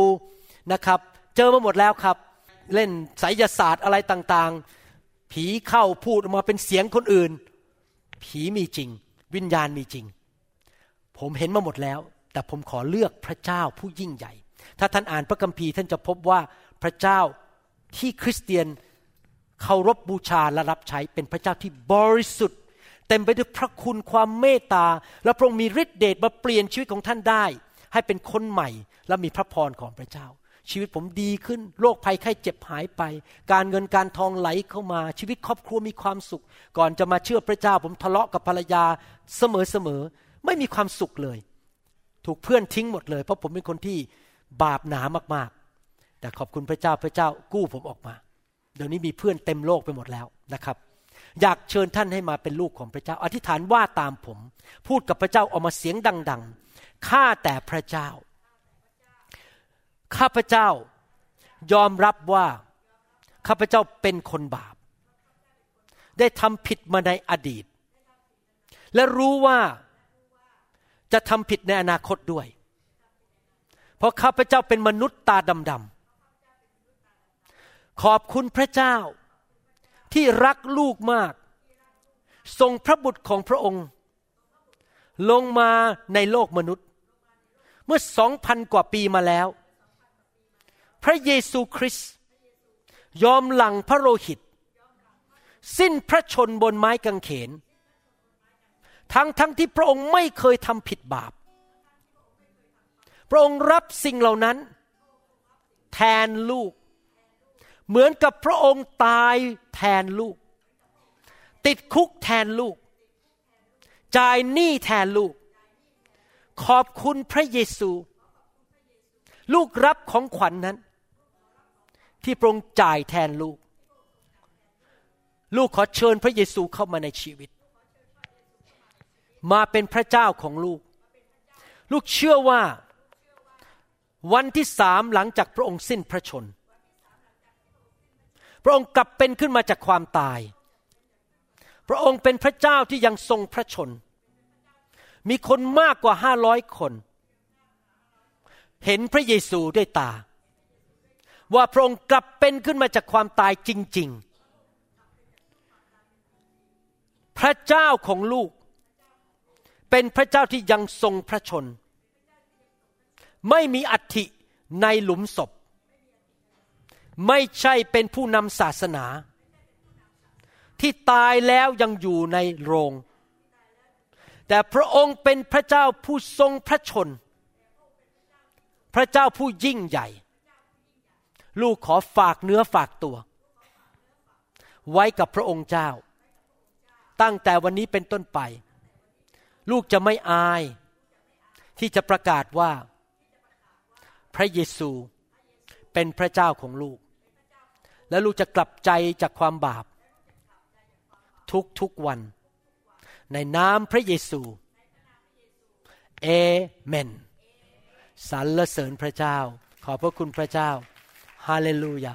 นะครับ เจอมาหมดแล้วครับ เล่นไสยศาสตร์อะไรต่างๆ ผีเข้าพูดออกมาเป็นเสียงคนอื่น ผีมีจริง วิญญาณมีจริง ผมเห็นมาหมดแล้ว แต่ผมขอเลือกพระเจ้าผู้ยิ่งใหญ่ ถ้าท่านอ่านพระคัมภีร์ท่านจะพบว่าพระเจ้าที่คริสเตียนเคารพบบูชาและรับใช้เป็นพระเจ้าที่บริสุทธิ์ เต็มไปด้วยพระคุณความเมตตา และพระองค์มีฤทธิเดชมาเปลี่ยนชีวิตของท่านได้ ให้เป็นคนใหม่และมีพระพรของพระเจ้า ชีวิตผมดีขึ้นโรคภัยไข้เจ็บหายไป การเงินการทองไหลเข้ามาชีวิตครอบครัวมีความสุข ก่อนจะมาเชื่อพระเจ้า ผมทะเลาะกับภรรยาเสมอๆไม่มีความสุขเลย ถูกเพื่อนทิ้งหมดเลย เพราะผมเป็นคนที่บาปหนามากๆ แต่ขอบคุณพระเจ้าพระเจ้ากู้ผมออกมา เดี๋ยวนี้มีเพื่อนเต็มโลกไปหมดแล้วนะครับ อยากเชิญท่านให้มาเป็นลูกของพระเจ้า อธิษฐานว่าตามผม พูดกับพระเจ้าออกมาเสียงดัง ๆ ข้าแต่พระเจ้า ข้าพระเจ้ายอมรับว่าข้าพระเจ้าเป็นคนบาป ได้ทำผิดมาในอดีต และรู้ว่า จะทำผิดในอนาคตด้วย เพราะข้าพเจ้าเป็นมนุษย์ตาดำๆขอบคุณพระเจ้า ที่รักลูกมาก ทรงพระบุตรของพระองค์ ลงมาในโลกมนุษย์ เมื่อสองพันกว่าปีมาแล้ว พระเยซูคริสต์ยอมหลังพระโลหิต สิ้นพระชนบนไม้กางเขน ทั้งทั้งที่พระองค์ไม่เคยทำผิดบาป พระองค์รับสิ่งเหล่านั้น แทนลูก เหมือนกับพระองค์ตายแทนลูก ติดคุกแทนลูก จ่ายหนี้แทนลูก ขอบคุณพระเยซู ลูกรับของขวัญนนั้น ที่พระองค์จ่ายแทนลูก ลูกขอเชิญพระเยซูเข้ามาในชีวิต มาเป็นพระเจ้าของลูก ลูกเชื่อว่าวันที่สามหลังจากพระองค์สิ้นพระชน พระองค์กลับเป็นขึ้นมาจากความตาย พระองค์เป็นพระเจ้าที่ยังทรงพระชน มีคนมากกว่าห้าร้อยคน เห็นพระเยซูด้วยตา ว่าพระองค์กลับเป็นขึ้นมาจากความตายจริง ๆ พระเจ้าของลูก เป็นพระเจ้าที่ยังทรงพระชน ไม่มีอัฐิในหลุมศพ ไม่ใช่เป็นผู้นำศาสนา ที่ตายแล้วยังอยู่ในโรง แต่พระองค์เป็นพระเจ้าผู้ทรงพระชน พระเจ้าผู้ยิ่งใหญ่ ลูกขอฝากเนื้อฝากตัว ไว้กับพระองค์เจ้า ตั้งแต่วันนี้เป็นต้นไป ลูกจะไม่อาย ที่จะประกาศว่า พระเยซูเป็นพระเจ้าของลูก และลูกจะกลับใจจากความบาป ทุกทุกวัน ในนามพระเยซูเอเมนสรรเสริญพระเจ้า ขอบพระคุณพระเจ้า ฮาเลลูยา